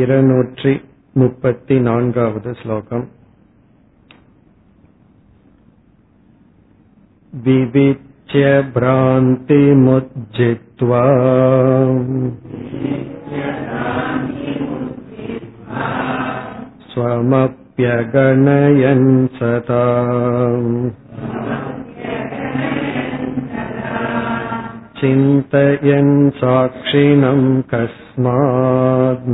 இருநூற்றி मुपति नान्गावद् श्लोकम् विविच्य भ्रान्तिमुज्जित्वा स्वमप्यगणयन् सदा चिन्तयन् साक्षिणम् कस्मात्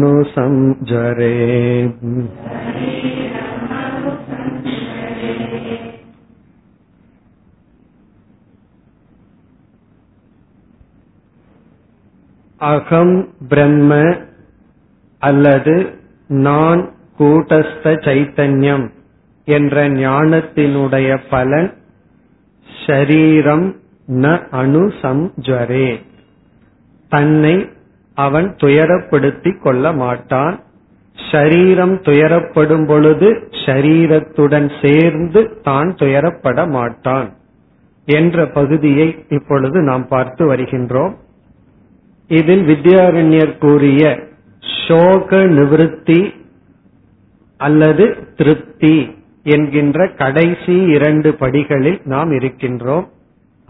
शरीरमनुसञ्जरे அகம் பிரம்ம அல்லது நான் கூட்டஸ்த சைத்தன்யம் என்ற ஞானத்தினுடைய பலன் ஷரீரம் ந அனுசம்ஜரே தன்னை அவன் துயரப்படுத்திக் கொள்ள மாட்டான். ஷரீரம் துயரப்படும் பொழுது ஷரீரத்துடன் சேர்ந்து தான் துயரப்பட மாட்டான். என்ற பகுதியை இப்பொழுது நாம் பார்த்து வருகின்றோம். இதில் வித்யாரண்யர் கூறிய சோக நிவிருத்தி அல்லது திருப்தி என்கின்ற கடைசி இரண்டு படிகளில் நாம் இருக்கின்றோம்.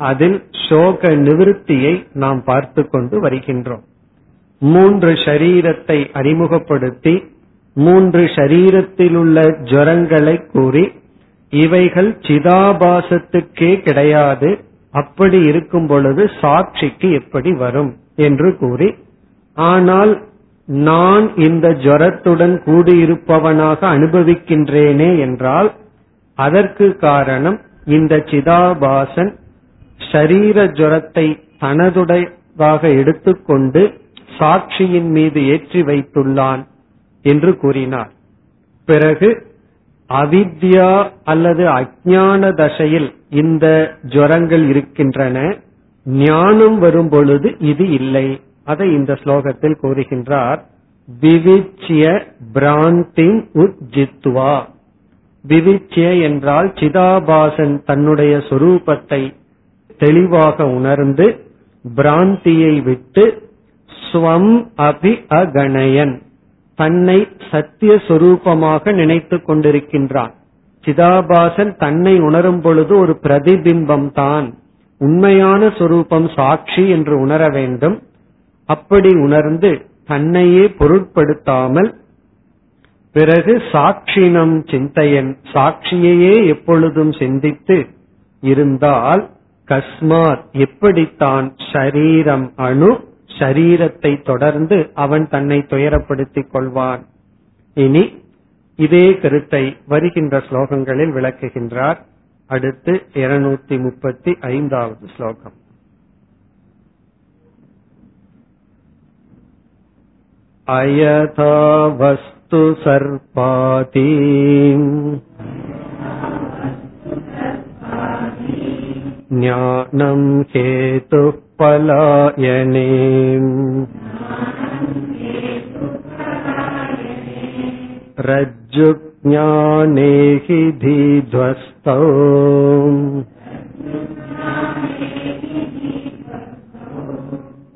அதில் சோக நிவிருத்தியை நாம் பார்த்து கொண்டு வருகின்றோம். மூன்று ஷரீரத்தை அறிமுகப்படுத்தி மூன்று ஷரீரத்தில் உள்ள ஜரங்களை கூறி இவைகள் சிதாபாசத்துக்கே கிடையாது அப்படி இருக்கும் பொழுது சாட்சிக்கு எப்படி வரும் என்று கூறி ஆனால் நான் இந்த ஜுரத்துடன் கூடியிருப்பவனாக அனுபவிக்கின்றேனே என்றால் அதற்கு காரணம் இந்த சிதாபாசன் சரீர ஜுரத்தை தனதுடையதாக எடுத்துக்கொண்டு சாட்சியின் மீது ஏற்றி வைத்துள்ளான் என்று கூறினார். பிறகு அவித்யா அல்லது அஜான தசையில் இந்த ஜுரங்கள் இருக்கின்றன. ஞானம் வரும் பொழுது இது இல்லை. அதை இந்த ஸ்லோகத்தில் கூறுகின்றார். விவிச்சிய பிராந்தி உஜித்வா விவிச்சிய என்றால் சிதாபாசன் தன்னுடைய சொரூபத்தை தெளிவாக உணர்ந்து பிராந்தியை விட்டு ஸ்வம் அபி அகணயன். தன்னை சத்திய சொரூபமாக நினைத்து கொண்டிருக்கின்றான். சிதாபாசன் தன்னை உணரும் பொழுது ஒரு பிரதிபிம்பம் தான். உண்மையான சொரூபம் சாட்சி என்று உணர வேண்டும். அப்படி உணர்ந்து தன்னையே பொருட்படுத்தாமல் பிறகு சாட்சினம் சிந்தையன். சாட்சியையே எப்பொழுதும் சிந்தித்து இருந்தால் கஸ்மாத் எப்படித்தான் ஷரீரம் அணு ஷரீரத்தை தொடர்ந்து அவன் தன்னை துயரப்படுத்திக் கொள்வான் இனி இதே கருத்தை வருகின்ற ஸ்லோகங்களில் விளக்குகின்றார் அடுத்து இருநூத்தி முப்பத்தி ஐந்தாவது ஸ்லோகம் अयथा वस्तु सर्पाति ज्ञानम् हेतुः पलायने रज्जुज्ञाने हि धीध्वस्तौ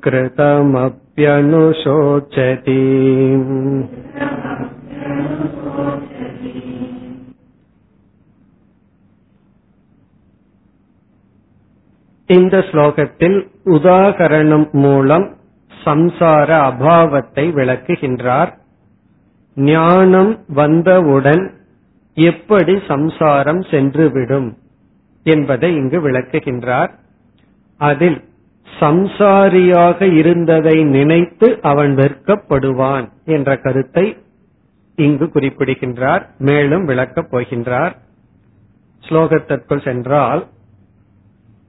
कृतमप्यनुशोचति இந்த ஸ்லோகத்தில் உதாகரணம் மூலம் சம்சார அபாவத்தை விளக்குகின்றார். ஞானம் வந்தவுடன் எப்படி சம்சாரம் சென்றுவிடும் என்பதை இங்கு விளக்குகின்றார். அதில் சம்சாரியாக இருந்ததை நினைத்து அவன் வெறுக்கப்படுவான் என்ற கருத்தை இங்கு குறிப்பிடுகின்றார். மேலும் விளக்கப் போகின்றார். ஸ்லோகத்திற்குள் சென்றால்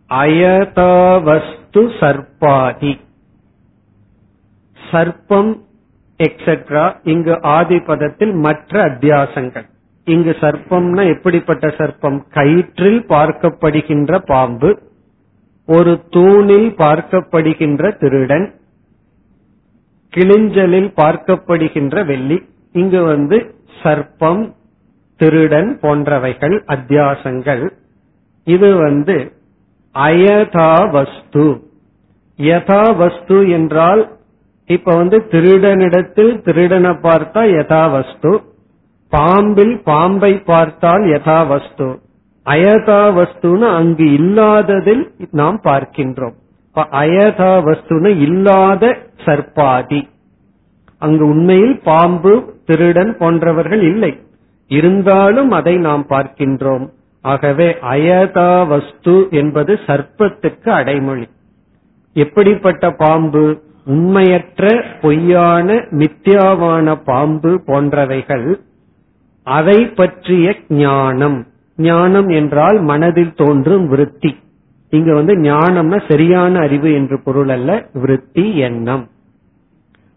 அயதாவஸ்து சர்ப்பாதி. சர்ப்பம் எக்ஸெட்ரா இங்கு ஆதிபதத்தில் மற்ற அத்தியாசங்கள். இங்கு சர்ப்பம்னா எப்படிப்பட்ட சர்ப்பம்? கயிற்றில் பார்க்கப்படுகின்ற பாம்பு ஒரு தூணில் பார்க்கப்படுகின்ற திருடன் கிளிஞ்சலில் பார்க்கப்படுகின்ற வெள்ளி. இங்கு வந்து சர்ப்பம் திருடன் போன்றவைகள் அத்தியாசங்கள். இது வந்து அயதா வஸ்து யதா வஸ்து என்றால் இப்ப வந்து திருடனிடத்தில் திருடனை பார்த்தா யதா வஸ்து பாம்பில் பாம்பை பார்த்தால் யதா வஸ்து அயதா வஸ்துன்னு அங்கு இல்லாததில் நாம் பார்க்கின்றோம். அயதா வஸ்துன்னு இல்லாத சர்பாதி அங்கு உண்மையில் பாம்பு திருடன் போன்றவர்கள் இல்லை. இருந்தாலும் அதை நாம் பார்க்கின்றோம். ஆகவே அயதா வஸ்து என்பது சர்ப்பத்துக்கு அடைமொழி. எப்படிப்பட்ட பாம்பு? உண்மையற்ற பொய்யான மித்யாவான பாம்பு போன்றவைகள் அதை பற்றிய ஞானம். ஞானம் என்றால் மனதில் தோன்றும் விருத்தி. இங்க வந்து ஞானம்னா சரியான அறிவு என்று பொருள் அல்ல விருத்தி எண்ணம்.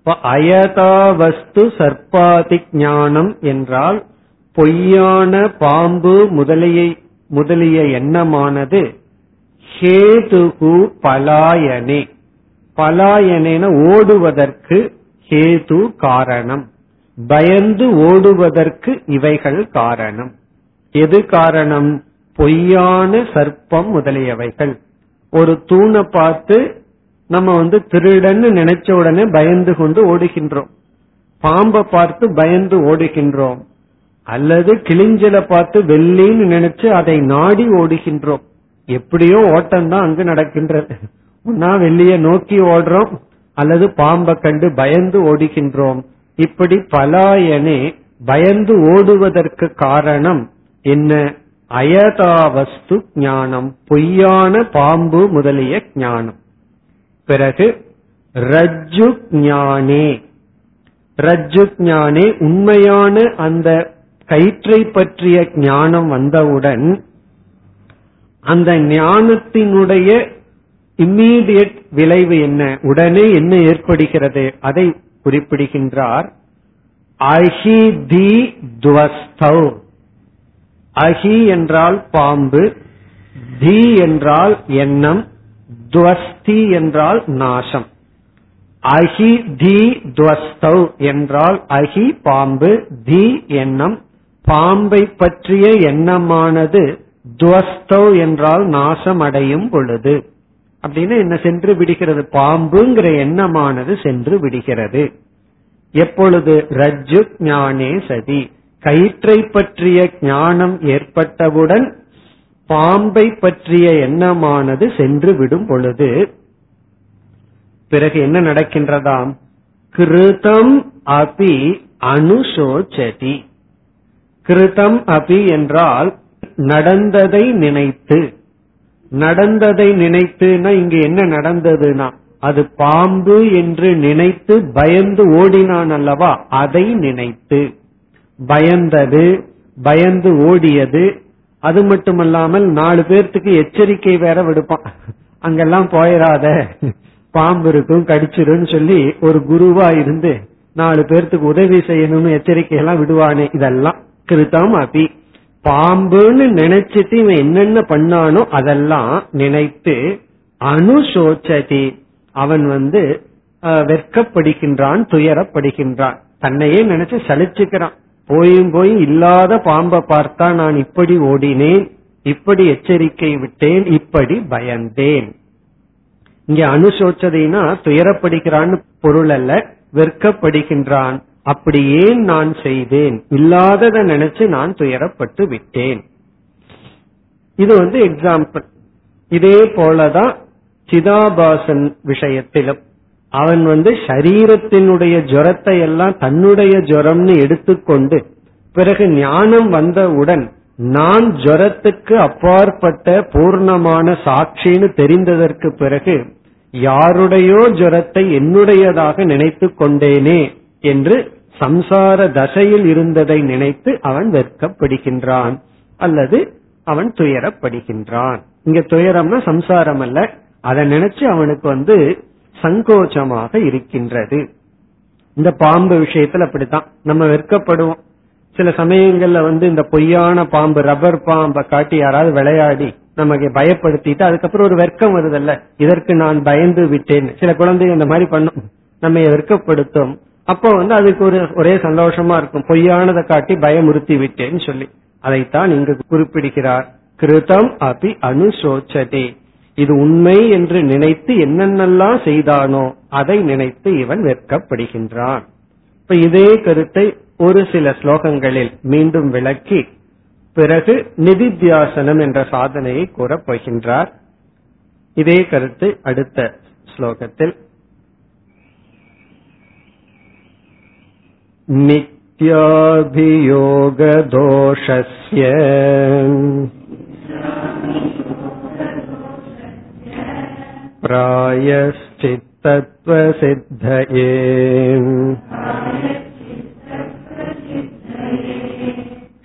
அயதா வஸ்து சர்ப்பாதி ஞானம் என்றால் பொய்யான பாம்பு முதலிய முதலிய எண்ணமானது ஹேதுகு பலாயனே. பலாயனேன ஓடுவதற்கு ஹேது காரணம். பயந்து ஓடுவதற்கு இவைகள் காரணம். எது காரணம்? பொய்யான சர்ப்பம் முதலியவைகள். ஒரு தூணை பார்த்து நம்ம வந்து திருடன்னு நினைச்ச உடனே பயந்து கொண்டு ஓடுகின்றோம். பாம்பை பார்த்து பயந்து ஓடுகின்றோம். அல்லது கிளிஞ்சலை பார்த்து வெள்ளின்னு நினைச்சு அதை நாடி ஓடுகின்றோம். எப்படியோ ஓட்டம் தான் அங்கு நடக்கின்றது. ஒன்னா வெள்ளிய நோக்கி ஓடுறோம் அல்லது பாம்பை கண்டு பயந்து ஓடுகின்றோம். இப்படி பலாயனே பயந்து ஓடுவதற்கு காரணம் என்ன? அயதாவஸ்து ஞானம் பொய்யான பாம்பு முதலிய ஞானம். பிறகு ரஜ்ஜு ஞானே ரஜ்ஜு ஞானே உண்மையான அந்த கயிற்றை பற்றிய ஞானம் வந்தவுடன் அந்த ஞானத்தினுடைய இம்மீடியட் விளைவு என்ன? உடனே என்ன ஏற்படுகிறது? அதை குறிப்பிடுகின்றார். அஹிதி துவஸ்தௌ. அஹி என்றால் பாம்பு தி என்றால் எண்ணம் துவஸ்தி என்றால் நாசம். அஹி தி துவஸ்தௌ என்றால் அஹி பாம்பு தி எண்ணம் பாம்பை பற்றிய எண்ணமானது துவஸ்தவ் என்றால் நாசம் அடையும் பொழுது. அப்படின்னு என்ன சென்று விடுகிறது? பாம்புங்கிற எண்ணமானது சென்று விடுகிறது. எப்பொழுது? ரஜ்ஜு ஞானே சதி. கயிற்றை பற்றிய ஞானம் ஏற்பட்டவுடன் பாம்பை பற்றிய எண்ணமானது சென்று விடும் பொழுது. பிறகு என்ன நடக்கின்றதாம்? கிருதம் அபி அனுசோச்சதி. கிருதம் அபி என்றால் நடந்ததை நினைத்து. நடந்ததை நினைத்துனா இங்க என்ன நடந்ததுன்னா அது பாம்பு என்று நினைத்து பயந்து ஓடினான் அல்லவா அதை நினைத்து. பயந்தது பயந்து ஓடியது அது மட்டுமல்லாமல் நாலு பேர்த்துக்கு எச்சரிக்கை வேற விடுப்பான். அங்கெல்லாம் போயிடாத பாம்பு இருக்கும் கடிச்சிருன்னு சொல்லி ஒரு குருவா இருந்து நாலு பேர்த்துக்கு உதவி செய்யணும்னு எச்சரிக்கை எல்லாம் விடுவானே இதெல்லாம். கிருதம் அபி. பாம்புன்னு நினைச்சிட்டு இவன் என்னென்ன பண்ணானோ அதெல்லாம் நினைத்து அனுசோச்சதி. அவன் வந்து வெட்கப்படுகின்றான் துயரப்படுகின்றான். தன்னையே நினைச்சு சலிச்சுக்கிறான். போயும் போய் இல்லாத பாம்பை பார்த்தா நான் இப்படி ஓடினேன் இப்படி எச்சரிக்கை விட்டேன் இப்படி பயந்தேன். இங்க அனுசோச்சதைனா துயரப்படுகிறான்னு பொருள் அல்ல வெட்கப்படுகின்றான். அப்படி ஏன் நான் செய்தேன்? இல்லாததை நினைச்சு நான் துயரப்பட்டு விட்டேன். இது வந்து எக்ஸாம்பிள் இதே போலதான் சிதாபாசன் விஷயத்திலும். அவன் வந்து சரீரத்தினுடைய ஜுரத்தை எல்லாம் தன்னுடைய ஜுரம்னு எடுத்துக்கொண்டு பிறகு ஞானம் வந்தவுடன் நான் ஜுரத்துக்கு அப்பாற்பட்ட பூர்ணமான சாட்சின்னு தெரிந்ததற்கு பிறகு யாருடையோ ஜுரத்தை என்னுடையதாக நினைத்து கொண்டேனே என்று சம்சார தசையில் இருந்ததை நினைத்து அவன் வெட்கப்படுகின்றான். அல்லது அவன் துயரப்படுகின்றான். இங்க துயரம்னா சம்சாரம் அல்ல. அதை நினைச்சு அவனுக்கு வந்து சங்கோச்சமாக இருக்கின்றது. இந்த பாம்பு விஷயத்துல அப்படித்தான். நம்ம வெட்கப்படுவோம். சில சமயங்கள்ல வந்து இந்த பொய்யான பாம்பு ரப்பர் பாம்பை காட்டி யாராவது விளையாடி நமக்கு பயப்படுத்திட்டு அதுக்கப்புறம் ஒரு வெர்க்கம் வருதல்ல. இதற்கு நான் பயந்து விட்டேன். சில குழந்தைங்க இந்த மாதிரி பண்ணும். நம்ம வெட்கப்படுத்தும். அப்போ வந்து அதுக்கு ஒரு ஒரே சந்தோஷமா இருக்கும். பொய்யானதை காட்டி பயமுறுத்தி விட்டேன்னு சொல்லி. அதைத்தான் இங்கு குறிப்பிடுகிறார். கிருதம் அபி அனுசோச்சதே. இது உண்மை என்று நினைத்து என்னென்னலாம் செய்தானோ அதை நினைத்து இவன் வெட்கப்படுகின்றான். இப்ப இதே கருத்தை ஒரு சில ஸ்லோகங்களில் மீண்டும் விளக்கி பிறகு நிதித்தியாசனம் என்ற சாதனையை கூறப் போகின்றார் இதே கருத்து அடுத்த ஸ்லோகத்தில். नित्याभियोगदोषस्य प्रायश्चित्तत्वसिद्धये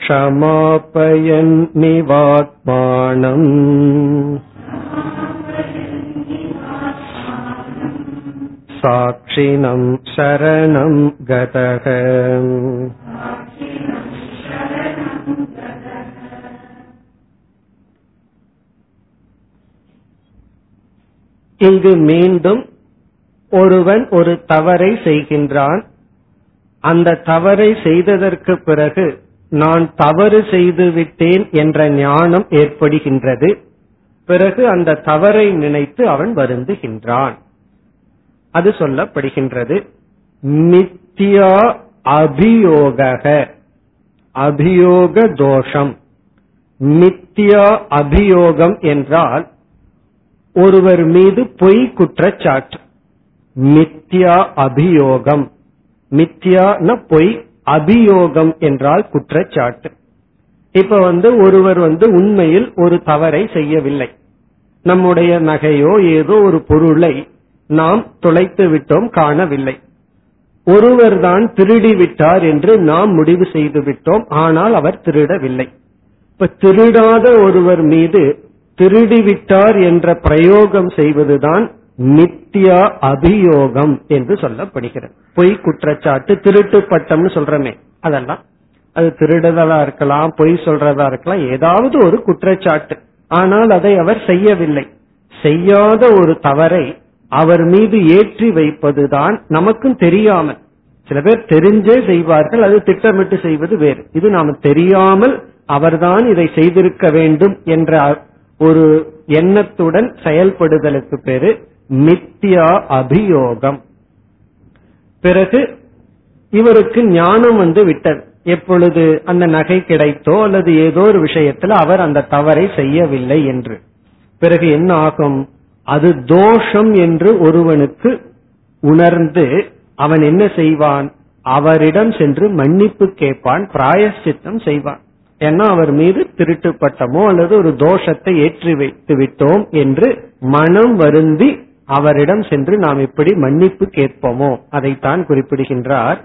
क्षमापयन्निवात्मानम् साक्षिणम् शरणम् गतः இங்கு மீண்டும் ஒருவன் ஒரு தவறை செய்கின்றான் அந்த தவறை செய்ததற்கு பிறகு நான் தவறு செய்து விட்டேன் என்ற ஞானம் ஏற்படுகின்றது பிறகு அந்த தவறை நினைத்து அவன் வருந்துகின்றான் அது சொல்லப்படுகின்றது. நித்யா அபியோக அபியோக தோஷம். நித்யா அபியோகம் என்றால் ஒருவர் மீது பொய் குற்றச்சாட்டு. மித்யா அபியோகம். மித்யான பொய் அபியோகம் என்றால் குற்றச்சாட்டு. இப்ப வந்து ஒருவர் வந்து உண்மையில் ஒரு தவறை செய்யவில்லை. நம்முடைய நகையோ ஏதோ ஒரு பொருளை நாம் தொலைத்து விட்டோம் காணவில்லை. ஒருவர் தான் திருடி விட்டார் என்று நாம் முடிவு செய்து விட்டோம் ஆனால் அவர் திருடவில்லை. இப்ப திருடாத ஒருவர் மீது திருடிவிட்டார் என்ற பிரயோகம் செய்வதுதான் நித்யா அபியோகம் என்று சொல்லப்படுகிறது. பொய் குற்றச்சாட்டு திருட்டு பட்டம்னு சொல்றமே அதெல்லாம். அது திருடுதலா இருக்கலாம் பொய் சொல்றதா இருக்கலாம் ஏதாவது ஒரு குற்றச்சாட்டு. ஆனால் அதை அவர் செய்யவில்லை. செய்யாத ஒரு தவறை அவர் மீது ஏற்றி வைப்பதுதான் நமக்கும் தெரியாமல். சில பேர் தெரிஞ்சே செய்வார்கள் அது திட்டமிட்டு செய்வது வேறு. இது நாம் தெரியாமல் அவர்தான் இதை செய்திருக்க வேண்டும் என்ற ஒரு எண்ணத்துடன் செயல்படுதலுக்கு பேரு மித்யா அபியோகம். பிறகு இவருக்கு ஞானம் வந்து விட்டது. எப்பொழுது அந்த நகை கிடைத்தோ அல்லது ஏதோ ஒரு விஷயத்துல அவர் அந்த தவறை செய்யவில்லை என்று. பிறகு என்ன ஆகும்? அது தோஷம் என்று ஒருவனுக்கு உணர்ந்து அவன் என்ன செய்வான்? அவரிடம் சென்று மன்னிப்பு கேட்பான் பிராயசித்தம் செய்வான். ஏன்னா அவர் மீது திருட்டு பட்டமோ அல்லது ஒரு தோஷத்தை ஏற்றி வைத்து விட்டோம் என்று மனம் வருந்தி அவரிடம் சென்று நாம் எப்படி மன்னிப்பு கேட்போமோ? அதைத்தான் குறிப்பிடுகின்றார்.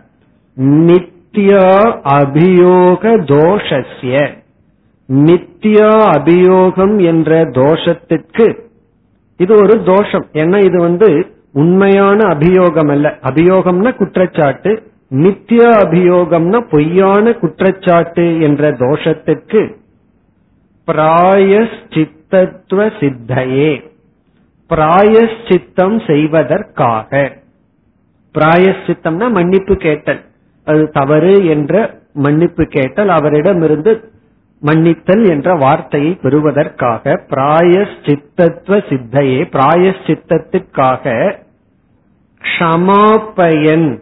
நித்யா அபியோக தோஷஸ்ய. நித்யா அபியோகம் என்ற தோஷத்திற்கு இது ஒரு தோஷம். ஏன்னா இது வந்து உண்மையான அபியோகம் அல்ல. அபியோகம்னா குற்றச்சாட்டு. நித்திய அபியோகம்னா பொய்யான குற்றச்சாட்டு என்ற தோஷத்துக்கு பிராயஷ்சித்தத்துவ சித்தையே. பிராயஷ்சித்தம் செய்வதற்காக. பிராயஷ்சித்தம்னா மன்னிப்பு கேட்டல். அது தவறு என்ற மன்னிப்பு கேட்டல் அவரிடமிருந்து மன்னித்தல் என்ற வார்த்தையை பெறுவதற்காக பிராயஷ்சித்தத்துவ சித்தையே பிராயஷ்சித்தத்திற்காக க்ஷமாப்பயன்.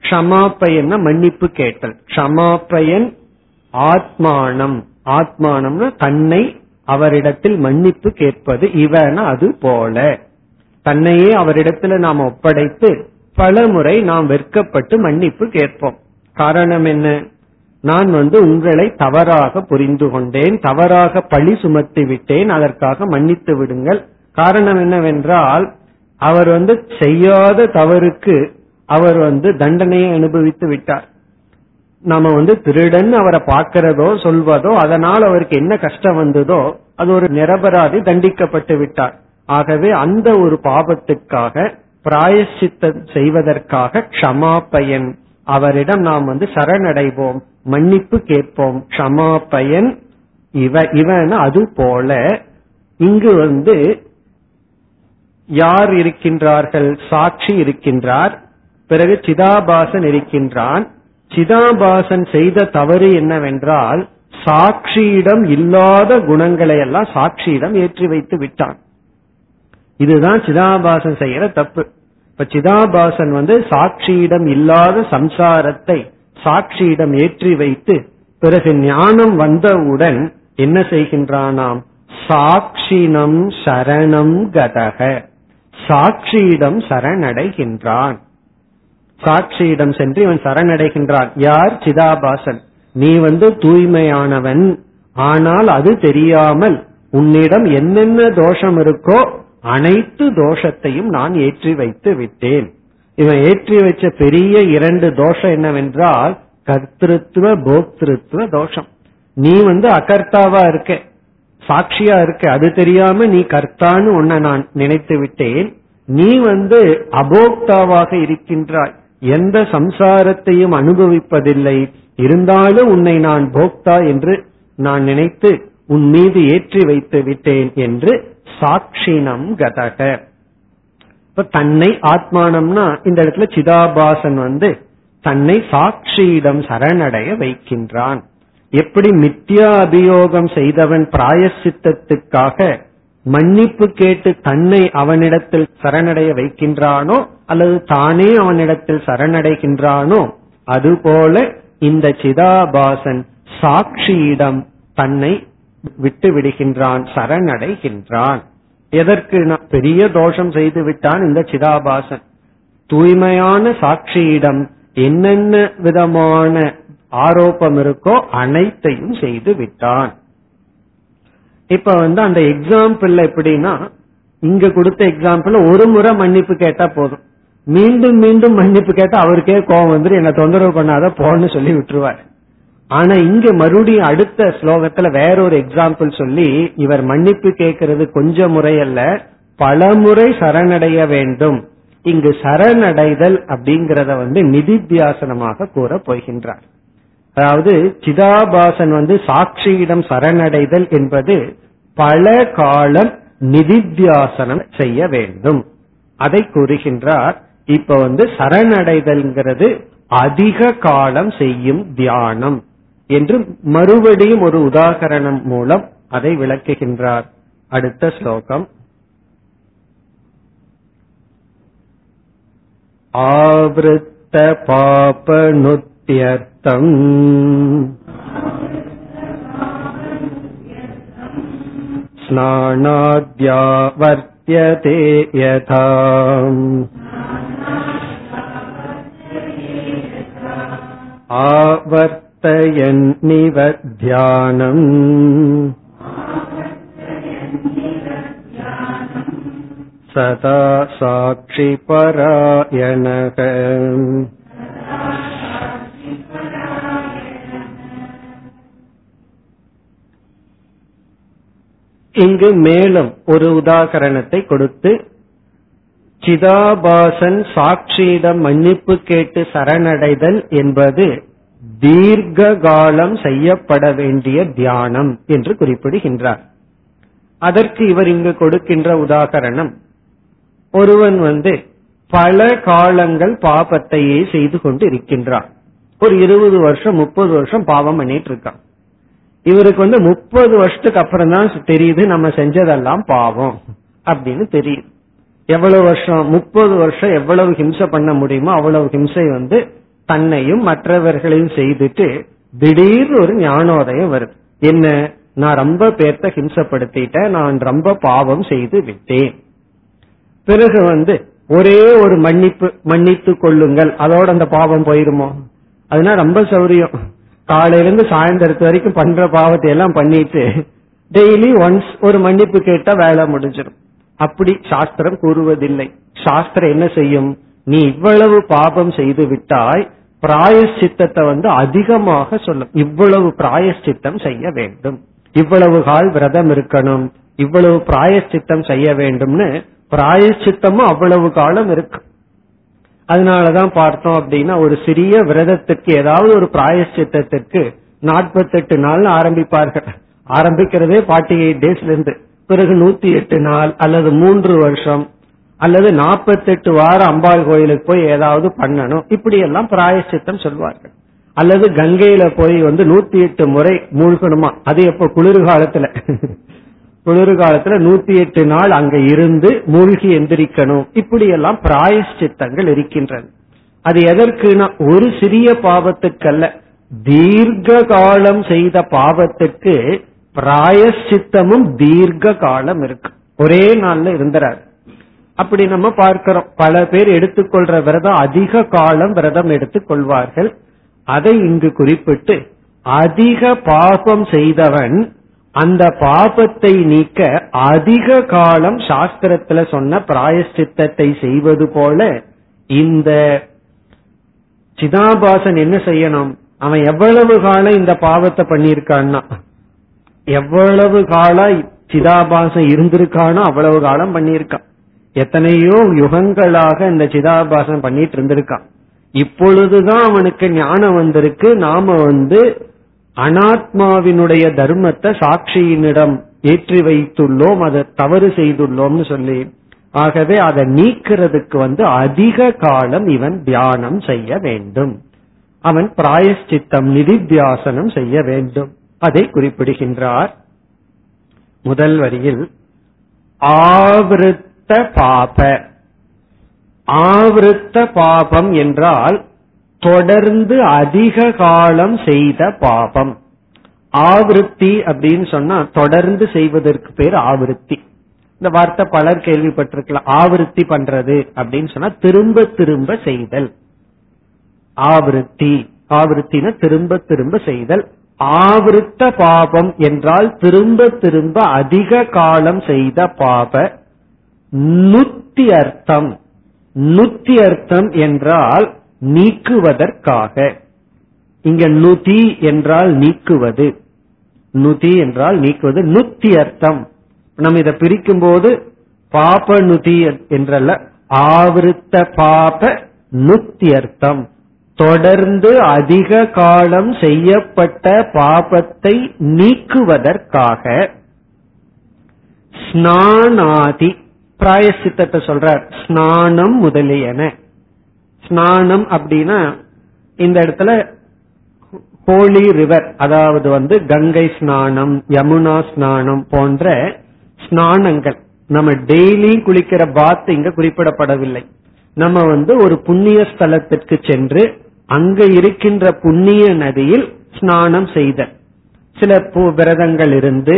க்ஷமாப்பயன் மன்னிப்பு கேட்டல். க்ஷமாப்பயன் ஆத்மானம். ஆத்மானம்னா தன்னை அவரிடத்தில் மன்னிப்பு கேட்பது இவன அது போல. தன்னையே அவரிடத்துல நாம் ஒப்படைத்து பல முறை நாம் வெட்கப்பட்டு மன்னிப்பு கேட்போம். காரணம் என்ன? நான் வந்து உங்களை தவறாக புரிந்து கொண்டேன் தவறாக பழி சுமத்தி விட்டேன் அதற்காக மன்னித்து விடுங்கள். காரணம் என்னவென்றால் அவர் வந்து செய்யாத தவறுக்கு அவர் வந்து தண்டனையை அனுபவித்து விட்டார். நாம வந்து திருடன் அவரை பார்க்கிறதோ சொல்வதோ அதனால் அவருக்கு என்ன கஷ்டம் வந்ததோ அது ஒரு நிரபராதி தண்டிக்கப்பட்டு விட்டார். ஆகவே அந்த ஒரு பாபத்துக்காக பிராயசித்தம் செய்வதற்காக க்ஷமாபயன் அவரிடம் நாம் வந்து சரணடைவோம் மன்னிப்பு கேட்போம். க்ஷமாப்பயன் இவ இவன் அது போல இங்கு வந்து யார் இருக்கின்றார்கள்? சாட்சி இருக்கின்றார். பிறகு சிதாபாசன் இருக்கின்றான். சிதாபாசன் செய்த தவறு என்னவென்றால் சாட்சியிடம் இல்லாத குணங்களை எல்லாம் சாட்சியிடம் ஏற்றி வைத்து விட்டான். இதுதான் சிதாபாசன் செய்யற தப்பு. இப்ப சிதாபாசன் வந்து சாட்சியிடம் இல்லாத சம்சாரத்தை சாட்சியிடம் ஏற்றி வைத்து பிறகு ஞானம் வந்தவுடன் என்ன செய்கின்றானாம்? சாட்சினம் சரணம் கதக. சாட்சியிடம் சரணடைகின்றான். சாட்சியிடம் சென்று இவன் சரணடைகின்றான். யார்? சிதாபாசன். நீ வந்து தூய்மையானவன். ஆனால் அது தெரியாமல் உன்னிடம் என்னென்ன தோஷம் இருக்கோ அனைத்து தோஷத்தையும் நான் ஏற்றி வைத்து விட்டேன். இவன் ஏற்றி வச்ச பெரிய இரண்டு தோஷம் என்னவென்றால் கர்த்திருத்துவ போக்திருத்துவ தோஷம். நீ வந்து அகர்த்தாவா இருக்க? சாட்சியா இருக்க? அது தெரியாம நீ கர்த்தான்னு உன்னை நான் நினைத்து விட்டேன். நீ வந்து அபோக்தாவாக இருக்கின்றாய். எந்த சம்சாரத்தையும் அனுபவிப்பதில்லை. இருந்தாலும் உன்னை நான் போக்தா என்று நான் நினைத்து உன் மீது ஏற்றி வைத்து விட்டேன் என்று சாட்சினம் கதக. இப்ப தன்னை ஆத்மானம்னா இந்த இடத்துல சிதாபாசன் வந்து தன்னை சாட்சியிடம் சரணடைய வைக்கின்றான். எப்படி மித்யா அபியோகம் செய்தவன் பிராயசித்தத்துக்காக மன்னிப்பு கேட்டு தன்னை அவனிடத்தில் சரணடைய வைக்கின்றானோ அல்லது தானே அவனிடத்தில் சரணடைகின்றானோ அதுபோல இந்த சிதாபாசன் சாட்சியிடம் தன்னை விட்டு விடுகின்றான் சரணடைகின்றான். எதற்கு நான் பெரிய தோஷம் செய்து விட்டான் இந்த சிதாபாசன்? தூய்மையான சாட்சியிடம் என்னென்ன விதமான ஆரோப்பம் இருக்கோ அனைத்தையும் செய்து விட்டான். இப்ப வந்து அந்த எக்ஸாம்பிள் எப்படின்னா இங்க கொடுத்த எக்ஸாம்பிள் ஒரு முறை மன்னிப்பு கேட்டா போதும். மீண்டும் மீண்டும் மன்னிப்பு கேட்டா அவருக்கே கோவம் வந்துரு என்ன தொந்தரவு பண்ணாத போன்னு சொல்லி விட்டுருவார். ஆனா இங்க மறுபடியும் அடுத்த ஸ்லோகத்துல வேற ஒரு எக்ஸாம்பிள் சொல்லி இவர் மன்னிப்பு கேட்கறது கொஞ்ச முறை அல்ல பல முறை சரணடைய வேண்டும். இங்கு சரணடைதல் அப்படிங்கறத வந்து நிதித்தியாசனமாக கூற போகின்றார். அதாவது சிதாபாசன் வந்து சாட்சியிடம் சரணடைதல் என்பது பல காலம் நிதித்தியாசனம் செய்ய வேண்டும். அதை கூறுகின்றார் இப்ப வந்து சரணடைதல்ங்கிறது அதிக காலம் செய்யும் தியானம். என்று மறுபடியும் ஒரு உதாகரணம் மூலம் அதை விளக்குகின்றார் அடுத்த ஸ்லோகம் ஆவృத்த பாபனுத்யர்த்தம் स्नानाद्या वर्त्यते यथा आवर्तयन्निव ध्यानम् सदा साक्षिपरायणः இங்கு மேலும் ஒரு உதாகரணத்தை கொடுத்து சிதாபாசன் சாட்சியிடம் மன்னிப்பு கேட்டு சரணடைதல் என்பது தீர்க்க காலம் செய்யப்பட வேண்டிய தியானம் என்று குறிப்பிடுகின்றார். அதற்கு இவர் இங்கு கொடுக்கின்ற உதாகரணம் ஒருவன் வந்து பல காலங்கள் பாபத்தையே செய்து கொண்டு இருக்கின்றான் ஒரு இருபது வருஷம் முப்பது வருஷம் பாவம் பண்ணிட்டு இருக்கான் இவருக்கு வந்து முப்பது வருஷத்துக்கு அப்புறம் தான் தெரியுது நம்ம செஞ்சதெல்லாம் பாவம் அப்படின்னு தெரியுது. எவ்வளவு வருஷம் முப்பது வருஷம் எவ்வளவு ஹிம்சை பண்ண முடியுமோ அவ்வளவு ஹிம்சை வந்து தன்னையும் மற்றவர்களையும் செய்துட்டு திடீர்னு ஒரு ஞானோதயம் வருது. என்ன? நான் ரொம்ப பேர்த்த ஹிம்சப்படுத்திட்டேன் நான் ரொம்ப பாவம் செய்து விட்டேன். பிறகு வந்து ஒரே ஒரு மன்னிப்பு மன்னித்து கொள்ளுங்கள். அதோட அந்த பாவம் போயிருமோ? அதனால ரொம்ப சௌரியம். காலையில இருந்து சாயந்தரத்து வரைக்கும் பண்ற பாவத்தை எல்லாம் பண்ணிட்டு டெய்லி ஒன்ஸ் ஒரு மன்னிப்பு கேட்டா வேலை முடிஞ்சிடும். அப்படி சாஸ்திரம் கூறுவதில்லை. சாஸ்திரம் என்ன செய்யும்? நீ இவ்வளவு பாபம் செய்து விட்டாய் பிராயஷ்சித்தத்தை வந்து அதிகமாக சொல்லும். இவ்வளவு பிராயஷ்சித்தம் செய்ய வேண்டும். இவ்வளவு கால் விரதம் இருக்கணும். இவ்வளவு பிராயஷ்சித்தம் செய்ய வேண்டும்னு பிராயஷ்சித்தமும் அவ்வளவு காலம் இருக்கு. அதனாலதான் பார்த்தோம் அப்படின்னா ஒரு சிறிய விரதத்துக்கு ஏதாவது ஒரு பிராயஷ்சித்தத்திற்கு நாற்பத்தெட்டு நாள் ஆரம்பிப்பார்கள். ஆரம்பிக்கிறதே ஃபார்ட்டி எயிட் டேஸ்ல இருந்து பிறகு நூத்தி எட்டு நாள் அல்லது மூன்று வருஷம். அல்லது நாற்பத்தெட்டு வாரம் அம்பாள் கோயிலுக்கு போய் ஏதாவது பண்ணணும். இப்படி எல்லாம் பிராயசித்தம் சொல்வார்கள். அல்லது கங்கையில போய் வந்து நூத்தி எட்டு முறை மூழ்கணுமா? அது எப்ப? குளிர்காலத்துல. குளிர்காலத்துல நூத்தி எட்டு நாள் அங்க இருந்து மூழ்கி எந்திரிக்கணும். இப்படி எல்லாம் பிராயஷ்சித்தங்கள் இருக்கின்றன அது எதற்குனா ஒரு சிறிய பாவத்துக்கல்ல. தீர்க்க காலம் செய்த பாவத்துக்கு பிராயஷ்சித்தமும் தீர்க்க காலம் இருக்கு. ஒரே நாள்ல இருந்துறாரு. அப்படி நம்ம பார்க்கிறோம். பல பேர் எடுத்துக்கொள்ற விரதம் அதிக காலம் விரதம் எடுத்துக்கொள்வார்கள். அதை இங்கு குறிப்பிட்டு அதிக பாபம் செய்தவன் அந்த பாபத்தை நீக்க அதிக காலம் சாஸ்திரத்துல சொன்ன பிராயஷ்சித்தத்தை செய்வது போல இந்த சிதாபாசன் என்ன செய்யணும்? அவன் எவ்வளவு காலம் இந்த பாவத்தை பண்ணிருக்கான்னா எவ்வளவு காலம் சிதாபாசம் இருந்திருக்கானோ அவ்வளவு காலம் பண்ணியிருக்கான். எத்தனையோ யுகங்களாக இந்த சிதாபாசனம் பண்ணிட்டு இருந்திருக்கான். இப்பொழுதுதான் அவனுக்கு ஞானம் வந்திருக்கு. நாம வந்து அனாத்மாவினுடைய தர்மத்தை சாட்சியினிடம் ஏற்றி வைத்துள்ளோம் அதை தவறு செய்துள்ளோம்னு சொல்லி. ஆகவே அதை நீக்கிறதுக்கு வந்து அதிக காலம் இவன் தியானம் செய்ய வேண்டும். அவன் பிராயஷ்சித்தம் நிதித்தியாசனம் செய்ய வேண்டும். அதை குறிப்பிடுகின்றார். முதல் வரியில் ஆவிருத்த பாப ஆவிருத்த பாபம் என்றால் தொடர்ந்து அதிக காலம் செய்த பாபம். ஆவிருத்தி அப்படின்னு சொன்னா தொடர்ந்து செய்வதற்கு பேர் ஆவிருத்தி. இந்த வார்த்தை பலர் கேள்விப்பட்டிருக்கலாம். ஆவிருத்தி பண்றது அப்படின்னு சொன்னா திரும்ப திரும்ப செய்தல். ஆவிருத்தி. ஆவருத்தின திரும்ப திரும்ப செய்தல். ஆவிருத்த பாபம் என்றால் திரும்ப திரும்ப அதிக காலம் செய்த பாப. நுத்தி அர்த்தம் நுத்தி அர்த்தம் என்றால் நீக்குவதற்காக. இங்க நுதி என்றால் நீக்குவது. நுதி என்றால் நீக்குவது. நுத்தி அர்த்தம் நம்ம இதை பிரிக்கும் போது பாப நுதி என்றல்ல ஆவிருத்த பாப நுத்தியர்த்தம். தொடர்ந்து அதிக காலம் செய்யப்பட்ட பாபத்தை நீக்குவதற்காக ஸ்நானாதி பிராயசித்தத்தை சொல்றார். ஸ்நானம் முதலியன. ஸ்நானம் அப்படின்னா இந்த இடத்துல ஹோலி ரிவர் அதாவது வந்து கங்கை ஸ்நானம் யமுனா ஸ்நானம் போன்ற ஸ்நானங்கள். நம்ம டெய்லியும் குளிக்கிற பாத் இங்க குறிப்பிடப்படவில்லை. நம்ம வந்து ஒரு புண்ணிய ஸ்தலத்திற்கு சென்று அங்க இருக்கின்ற புண்ணிய நதியில் ஸ்நானம் செய்த சில விரதங்கள் இருந்து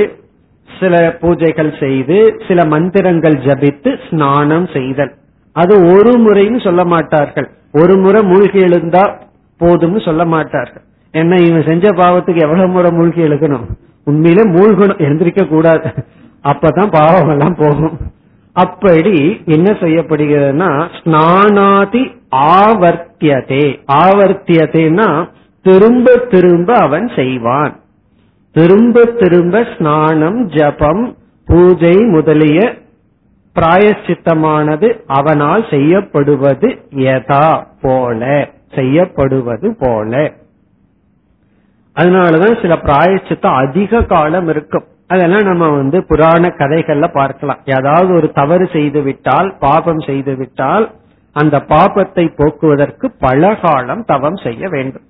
சில பூஜைகள் செய்து சில மந்திரங்கள் ஜபித்து ஸ்நானம் செய்தல். அது ஒரு முறைன்னு சொல்ல மாட்டார்கள். ஒரு முறை மூழ்கி எழுந்தா போதும்னு சொல்ல மாட்டார்கள். என்ன இவன் செஞ்ச பாவத்துக்கு எவ்வளவு முறை மூழ்கி எழுகணும் உண்மையில மூழ்கணும் எழுந்திருக்க கூடாது. அப்பதான் பாவம் எல்லாம் போகும். அப்படி என்ன செய்யப்படுகிறதுனா ஸ்நானாதி ஆவர்த்தியதே. ஆவர்த்தியதேனா திரும்ப திரும்ப அவன் செய்வான். திரும்ப திரும்ப ஸ்நானம் ஜபம் பூஜை முதலிய பிராயச்சித்தமானது அவனால் செய்யப்படுவது எதா போல செய்யப்படுவது போல. அதனாலதான் சில பிராயச்சித்தம் அதிக காலம் இருக்கும். அதெல்லாம் நம்ம வந்து புராண கதைகள்ல பார்க்கலாம். ஏதாவது ஒரு தவறு செய்து விட்டால் பாபம் செய்து விட்டால் அந்த பாபத்தை போக்குவதற்கு பல காலம் தவம் செய்ய வேண்டும்.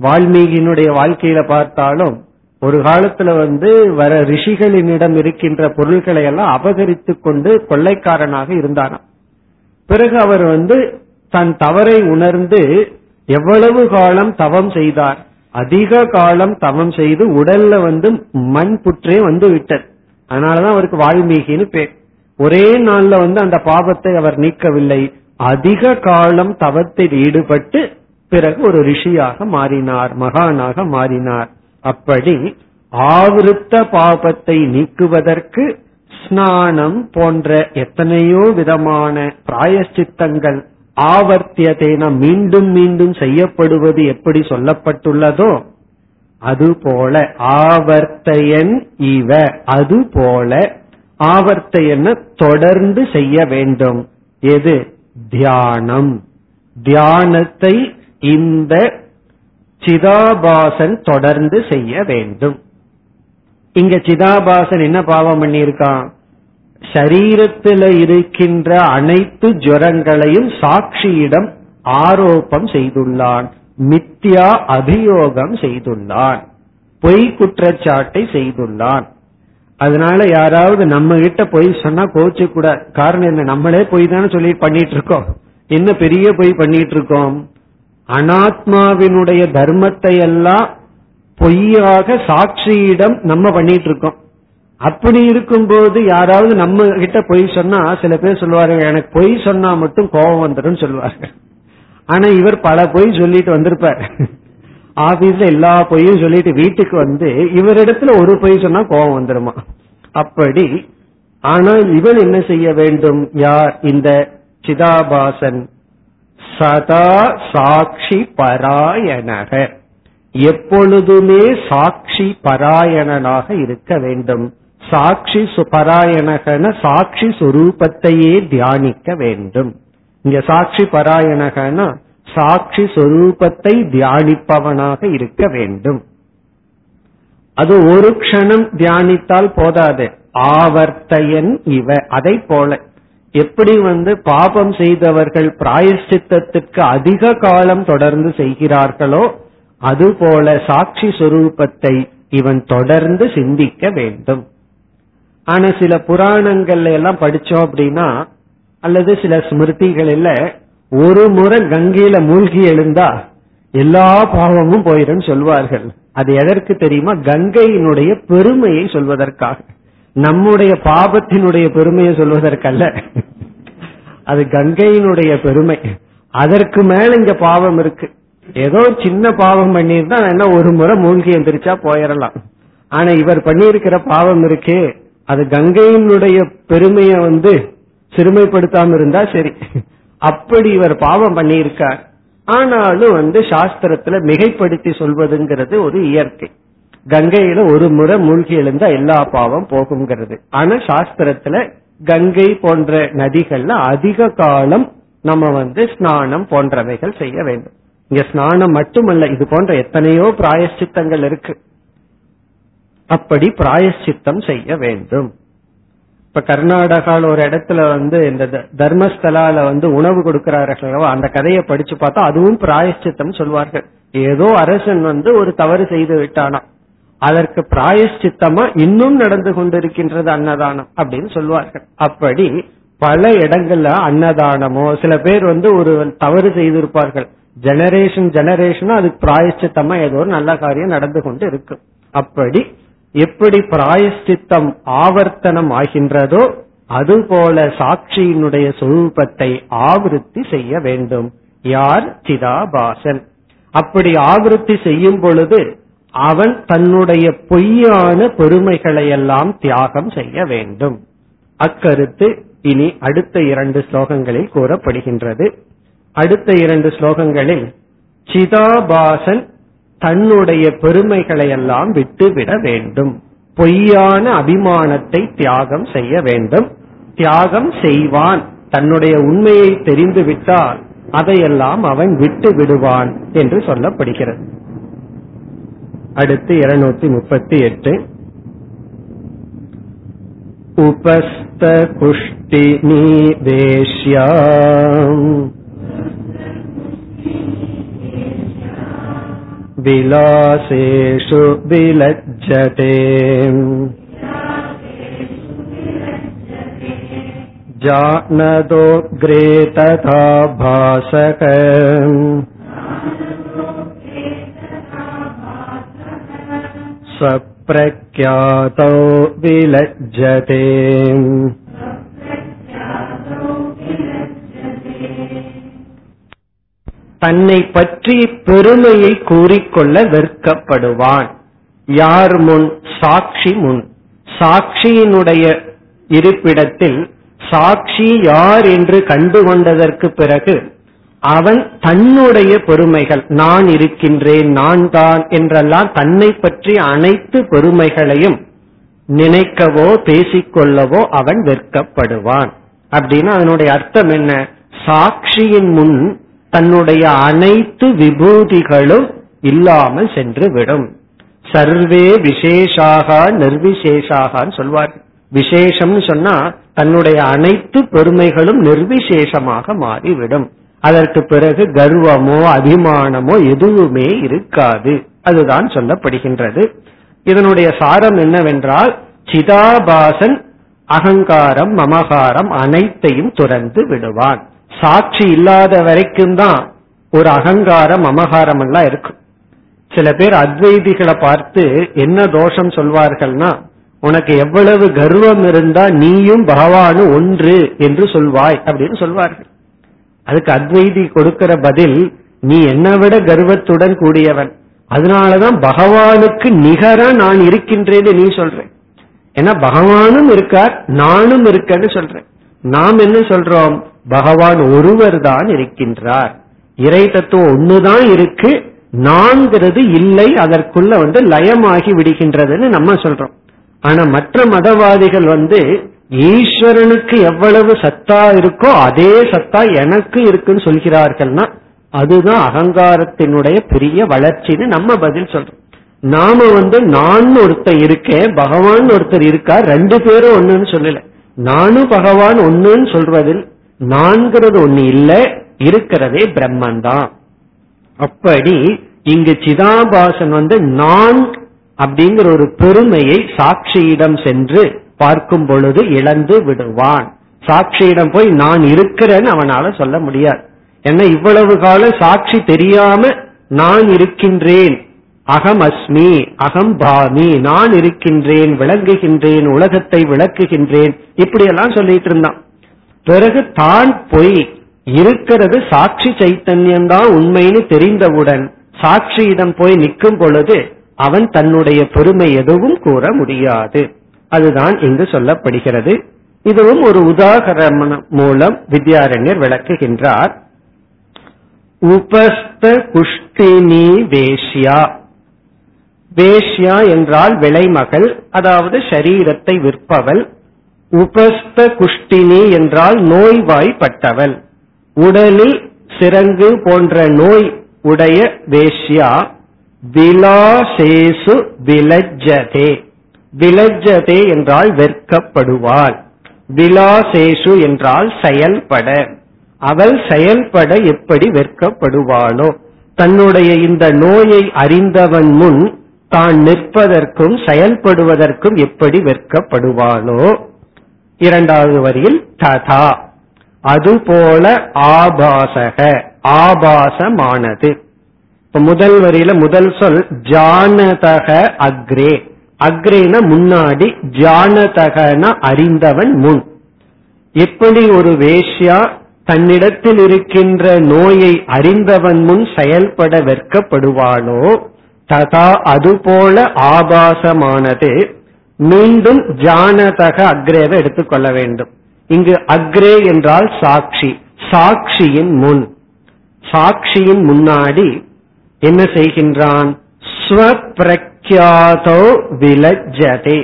வால்மீகியினுடைய வாழ்க்கையில பார்த்தாலும் ஒரு காலத்துல வந்து வர ரிஷிகளினிடம் இருக்கின்ற பொருள்களை எல்லாம் அபகரித்து கொண்டு கொள்ளைக்காரனாக இருந்தாராம். பிறகு அவர் வந்து தன் தவறை உணர்ந்து எவ்வளவு காலம் தவம் செய்தார் அதிக காலம் தவம் செய்து உடல்ல வந்து மண் புற்றே வந்து விட்டது. அதனாலதான் அவருக்கு வால்மீகின்னு பேர். ஒரே நாள்ல வந்து அந்த பாவத்தை அவர் நீக்கவில்லை. அதிக காலம் தவத்தில் ஈடுபட்டு பிறகு ஒரு ரிஷியாக மாறினார் மகானாக மாறினார். அப்படி ஆவிருத்த பாபத்தை நீக்குவதற்கு ஸ்நானம் போன்ற எத்தனையோ விதமான பிராயஷ்சித்தங்கள் ஆவர்த்தியதேன மீண்டும் மீண்டும் செய்யப்படுவது எப்படி சொல்லப்பட்டுள்ளதோ அதுபோல ஆவர்த்தையன் இவ அது போல ஆவர்த்தையன தொடர்ந்து செய்ய வேண்டும். எது? தியானம். தியானத்தை இந்த சிதாபாசன் தொடர்ந்து செய்ய வேண்டும். இங்க சிதாபாசன் என்ன பாவம் பண்ணியிருக்கான்? சரீரத்தில் இருக்கின்ற அனைத்து ஜுரங்களையும் சாட்சியிடம் ஆரோப்பம் செய்துள்ளான். மித்யா அபியோகம் செய்துள்ளான். பொய் குற்றச்சாட்டை செய்துள்ளான். அதனால யாராவது நம்ம கிட்ட பொய் சொன்னா கோச்சு கூட காரணம் என்ன? நம்மளே பொய் தானே சொல்லி பண்ணிட்டு இருக்கோம். என்ன பெரிய பொய் பண்ணிட்டு இருக்கோம்? அனாத்மாவினுடைய தர்மத்தை எல்லாம் பொய்யாக சாட்சியிடம் நம்ம பண்ணிட்டு இருக்கோம் அப்படி இருக்கும்போது யாராவது நம்ம கிட்ட பொய் சொன்னா சில பேர் சொல்லுவாரு எனக்கு பொய் சொன்னா மட்டும் கோபம் வந்துடும் சொல்லுவாங்க ஆனா இவர் பல பொய் சொல்லிட்டு வந்திருப்பார். ஆபீஸ்ல எல்லா பொய்யும் சொல்லிட்டு வீட்டுக்கு வந்து இவரிடத்துல ஒரு பொய் சொன்னா கோபம் வந்துருமா? அப்படி ஆனால் இவள் என்ன செய்ய வேண்டும்? யார்? இந்த சிதாபாசன். சதா சாட்சி பராயணக. எப்பொழுதுமே சாட்சி பராயணனாக இருக்க வேண்டும். சாட்சி பராயணகன சாட்சி சுரூபத்தையே தியானிக்க வேண்டும். இங்க சாட்சி பராயணகனா சாட்சி சொரூபத்தை தியானிப்பவனாக இருக்க வேண்டும். அது ஒரு க்ஷணம் தியானித்தால் போதாது. ஆவர்த்தையன் இவ. அதை போல எப்படி வந்து பாபம் செய்தவர்கள் பிராயஷ்சித்தத்திற்கு அதிக காலம் தொடர்ந்து செய்கிறார்களோ அதுபோல சாட்சி சொரூபத்தை இவன் தொடர்ந்து சிந்திக்க வேண்டும். ஆனா சில புராணங்கள்ல எல்லாம் படிச்சோம் அப்படின்னா அல்லது சில ஸ்மிருதிகள்ல ஒரு முறை கங்கையில மூழ்கி எழுந்தா எல்லா பாவமும் போயிடும் சொல்வார்கள். அது எதற்கு தெரியுமா? கங்கையினுடைய பெருமையை சொல்வதற்காக. நம்முடைய பாபத்தினுடைய பெருமையை சொல்வதற்கல்ல. அது கங்கையினுடைய பெருமை. அதற்கு மேல இங்க பாவம் இருக்கு. ஏதோ சின்ன பாவம் பண்ணிருந்தா என்ன ஒரு முறை மூழ்கி எந்திரிச்சா போயிடலாம். ஆனா இவர் பண்ணியிருக்கிற பாவம் இருக்கே. அது கங்கையினுடைய பெருமையை வந்து சிறுமைப்படுத்தாம இருந்தா சரி. அப்படி இவர் பாவம் பண்ணியிருக்கார். ஆனாலும் வந்து சாஸ்திரத்துல மிகைப்படுத்தி சொல்வதுங்கிறது ஒரு இயற்கை. கங்கையில ஒரு முறை மூழ்கி எழுந்தா எல்லா பாவம் போகுங்கிறது ஆனா சாஸ்திரத்துல கங்கை போன்ற நதிகள்ல அதிக காலம் நம்ம வந்து ஸ்நானம் போன்றவைகள் செய்ய வேண்டும். இங்க ஸ்நானம் மட்டுமல்ல இது போன்ற எத்தனையோ பிராயஷ்சித்தங்கள் இருக்கு. அப்படி பிராயஷ்சித்தம் செய்ய வேண்டும். இப்ப கர்நாடகால ஒரு இடத்துல வந்து இந்த தர்மஸ்தலால வந்து உணவு கொடுக்கிறார்கள் அந்த கதையை படிச்சு பார்த்தா அதுவும் பிராயஷ்சித்தம் சொல்வார்கள். ஏதோ அரசன் வந்து ஒரு தவறு செய்து விட்டானா அதற்கு பிராயஷ்சித்தமா இன்னும் நடந்து கொண்டிருக்கின்றது அன்னதானம் அப்படின்னு சொல்வார்கள். அப்படி பல இடங்கள்ல அன்னதானமோ சில பேர் வந்து ஒரு தவறு செய்திருப்பார்கள். ஜெனரேஷன் ஜெனரேஷனோ அதுக்கு பிராயஷ்சித்தமா ஏதோ ஒரு நல்ல காரியம் நடந்து கொண்டு இருக்கு அப்படி எப்படி பிராயஷ்சித்தம் ஆவர்த்தனம் ஆகின்றதோ அதுபோல சாட்சியினுடைய சொரூபத்தை ஆவருத்தி செய்ய வேண்டும். யார்? சிதாபாசன். அப்படி ஆவருத்தி செய்யும் பொழுது அவன் தன்னுடைய பொய்யான பெருமைகளை எல்லாம் தியாகம் செய்ய வேண்டும். அக்கருத்து இனி அடுத்த இரண்டு ஸ்லோகங்களில் கூறப்படுகின்றது. அடுத்த இரண்டு ஸ்லோகங்களில் சிதாபாசன் தன்னுடைய பெருமைகளை எல்லாம் விட்டுவிட வேண்டும். பொய்யான அபிமானத்தை தியாகம் செய்ய வேண்டும். தியாகம் செய்வான். தன்னுடைய உண்மையை தெரிந்து விட்டால் அதையெல்லாம் அவன் விட்டு விடுவான் என்று சொல்லப்படுகிறது. அடுத்து இருநூத்தி முப்பத்தி எட்டு உபஸ்த குஷ்டி நீதேஷ்யாம் विलासेषु विलज्जते जानदोऽग्रे तथा भासक स्वप्रख्यातौ विलज्जते தன்னை பற்றி பெருமையை கூறிக்கொள்ள வெறுக்கப்படுவான் யார் முன் சாட்சி முன் சாட்சியினுடைய இருப்பிடத்தில் சாட்சி யார் என்று கண்டுகொண்டதற்கு பிறகு அவன் தன்னுடைய பெருமைகள் நான் இருக்கின்றேன் நான் தான் என்றெல்லாம் தன்னை பற்றி அனைத்து பெருமைகளையும் நினைக்கவோ பேசிக்கொள்ளவோ அவன் வெட்கப்படுவான். அப்படின்னு அதனுடைய அர்த்தம் என்ன? சாட்சியின் முன் தன்னுடைய அனைத்து விபூதிகளும் இல்லாமல் சென்று விடும் சர்வே விசேஷாக நிர்விசேஷாகான்னு சொல்வார். விசேஷம்னு சொன்னா தன்னுடைய அனைத்து பெருமைகளும் நிர்விசேஷமாக மாறிவிடும். அதற்கு பிறகு கர்வமோ அபிமானமோ எதுவுமே இருக்காது. அதுதான் சொல்லப்படுகின்றது. இதனுடைய சாரம் என்னவென்றால் சிதாபாசன் அகங்காரம் மமகாரம் அனைத்தையும் துறந்து விடுவான். சாட்சி இல்லாத வரைக்கும் தான் ஒரு அகங்காரம் மமகாரம் எல்லாம் இருக்கும். சில பேர் அத்வைதிகளை பார்த்து என்ன தோஷம் சொல்வார்கள்னா உனக்கு எவ்வளவு கர்வம் இருந்தா நீயும் பகவானும் ஒன்று என்று சொல்வாய் அப்படின்னு சொல்வார்கள். அதுக்கு அத்வைதி கொடுக்கிற பதில் நீ என்னை விட கர்வத்துடன் கூடியவன். அதனாலதான் பகவானுக்கு நிகரா நான் இருக்கின்றேன்னு நீ சொல்றேன் ஏன்னா பகவானும் இருக்கார் நானும் இருக்கேன்னு சொல்றேன் நாம் என்ன சொல்றோம்? பகவான் ஒருவர் தான் இருக்கின்றார். இறை தத்துவம் ஒண்ணுதான் இருக்கு நான்கிறது இல்லை அதற்குள்ள வந்து லயமாகி விடுகின்றதுன்னு நம்ம சொல்றோம். ஆனா மற்ற மதவாதிகள் வந்து ஈஸ்வரனுக்கு எவ்வளவு சத்தா இருக்கோ அதே சத்தா எனக்கு இருக்குன்னு சொல்கிறார்கள்னா அதுதான் அகங்காரத்தினுடைய பெரிய வளர்ச்சின்னு நம்ம பதில் சொல்றோம். நாம வந்து நான் ஒருத்தர் இருக்கேன் பகவான் ஒருத்தர் இருக்கா ரெண்டு பேரும் ஒண்ணுன்னு சொல்லல. நானும் பகவான் ஒண்ணுன்னு சொல்றதில் நான்கிறது ஒண்ணு இல்ல இருக்கிறதே பிரம்மன் தான் அப்படி இங்கு சிதாபாசன் வந்து நான் அப்படிங்கிற ஒரு பெருமையை சாட்சியிடம் சென்று பார்க்கும் பொழுது இழந்து விடுவான். சாட்சியிடம் போய் நான் இருக்கிறேன்னு அவனால சொல்ல முடியாது. ஏன்னா இவ்வளவு காலம் சாட்சி தெரியாம நான் இருக்கின்றேன். அகம் அஸ்மி அகம் பாமி நான் இருக்கின்றேன் விளங்குகின்றேன் உலகத்தை விளக்குகின்றேன். இப்படியெல்லாம் சொல்லிட்டு இருந்தான். பிறகு தான் போய் இருக்கிறது சாட்சி சைத்தன்யம் தான் உண்மைன்னு தெரிந்தவுடன் சாட்சியிடம் போய் நிற்கும் பொழுது அவன் தன்னுடைய பெருமை எதுவும் கூற முடியாது. அதுதான் இங்கு சொல்லப்படுகிறது. இதுவும் ஒரு உதாகரணம் மூலம் வித்யாரண்யர் விளக்குகின்றார். உபஸ்த குஷ்டினி வேஷ்யா. வேஷ்யா என்றால் விலைமகள் அதாவது ஷரீரத்தை விற்பவள். உபஸ்த குஷ்டினி என்றால் நோய்வாய்ப்பட்டவள். உடலில் சிறங்கு போன்ற நோய் உடைய வேஷ்யா. விலாசேசு விலஜதே விலஜதே என்றால் வெட்கப்படுவாள் விலாசேஷு என்றால் செயல்பட. அவள் செயல்பட எப்படி வெட்கப்படுவாளோ தன்னுடைய இந்த நோயை அறிந்தவன் முன் தான் நிற்பதற்கும் செயல்படுவதற்கும் எப்படி வெட்கப்படுவாளோ இரண்டாவது வரியில் ததா. அதுபோல ஆபாசக. ஆபாசமானது. முதல் வரியில முதல் சொல் ஜானதக அக்ரே. அக்ரேன முன்னாடி ஜானதகன அறிந்தவன் முன். எப்படி ஒரு வேஷ்யா தன்னிடத்தில் இருக்கின்ற நோயை அறிந்தவன் முன் செயல்பட வெட்கப்படுவானோ ததா அதுபோல ஆபாசமானது மீண்டும் ஜானதக அக்ரேவை எடுத்துக்கொள்ள வேண்டும். இங்கு அக்ரே என்றால் சாட்சி சாட்சியின் முன். சாட்சியின் முன்னாடி என்ன செய்கின்றான்? பிரக்யாதோ விலஜதே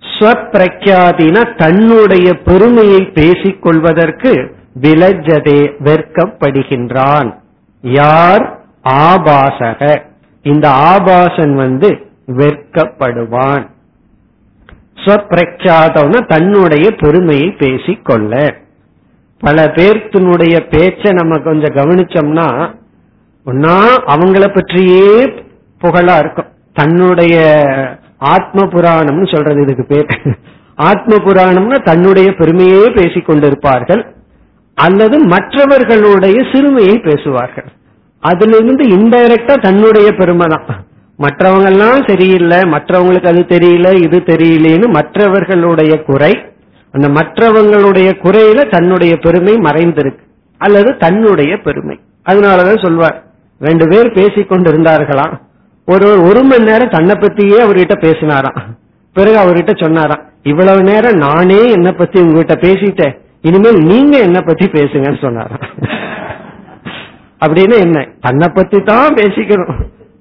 ஸ்வப்பிரக்யாதின தன்னுடைய பெருமையை பேசிக் கொள்வதற்கு விலஜதே வெற்கப்படுகின்றான் யார்? ஆபாசக. இந்த ஆபாசன் வந்து வெற்கப்படுவான் ஸ்வப்பிரக்யாதம்னா தன்னுடைய பெருமையை பேசிக்கொள்ள. பல பேர்த்தினுடைய பேச்சை நம்ம கொஞ்சம் கவனிச்சோம்னா ஒன்னா அவங்கள பற்றியே புகழா இருக்கும். தன்னுடைய ஆத்ம புராணம்னு சொல்றது இதுக்கு பேர். ஆத்ம புராணம்னா தன்னுடைய பெருமையே பேசிக் கொண்டிருப்பார்கள் அல்லது மற்றவர்களுடைய சிறுமையை பேசுவார்கள். அதிலிருந்து இன்டைரக்டா தன்னுடைய பெருமை தான். மற்றவங்க எல்லாம் சரியில்லை மற்றவங்களுக்கு அது தெரியல இது தெரியலேன்னு மற்றவர்களுடைய குறை அந்த மற்றவங்களுடைய குறையில தன்னுடைய பெருமை மறைந்திருக்கு அல்லது தன்னுடைய பெருமை. அதனாலதான் சொல்வார் ரெண்டு பேர் பேசிக் கொண்டிருந்தார்களாம் ஒரு ஒரு மணி நேரம் தன்னை பத்தியே அவர்கிட்ட பேசினாராம். பிறகு அவர்கிட்ட சொன்னாராம் இவ்வளவு நேரம் நானே என்ன பத்தி உங்ககிட்ட பேசிட்டேன். இனிமேல் நீங்க என்ன பத்தி பேசுங்கன்னு சொன்னாராம். அப்படின்னு என்ன தன்னை பத்தி தான் பேசிக்கணும்.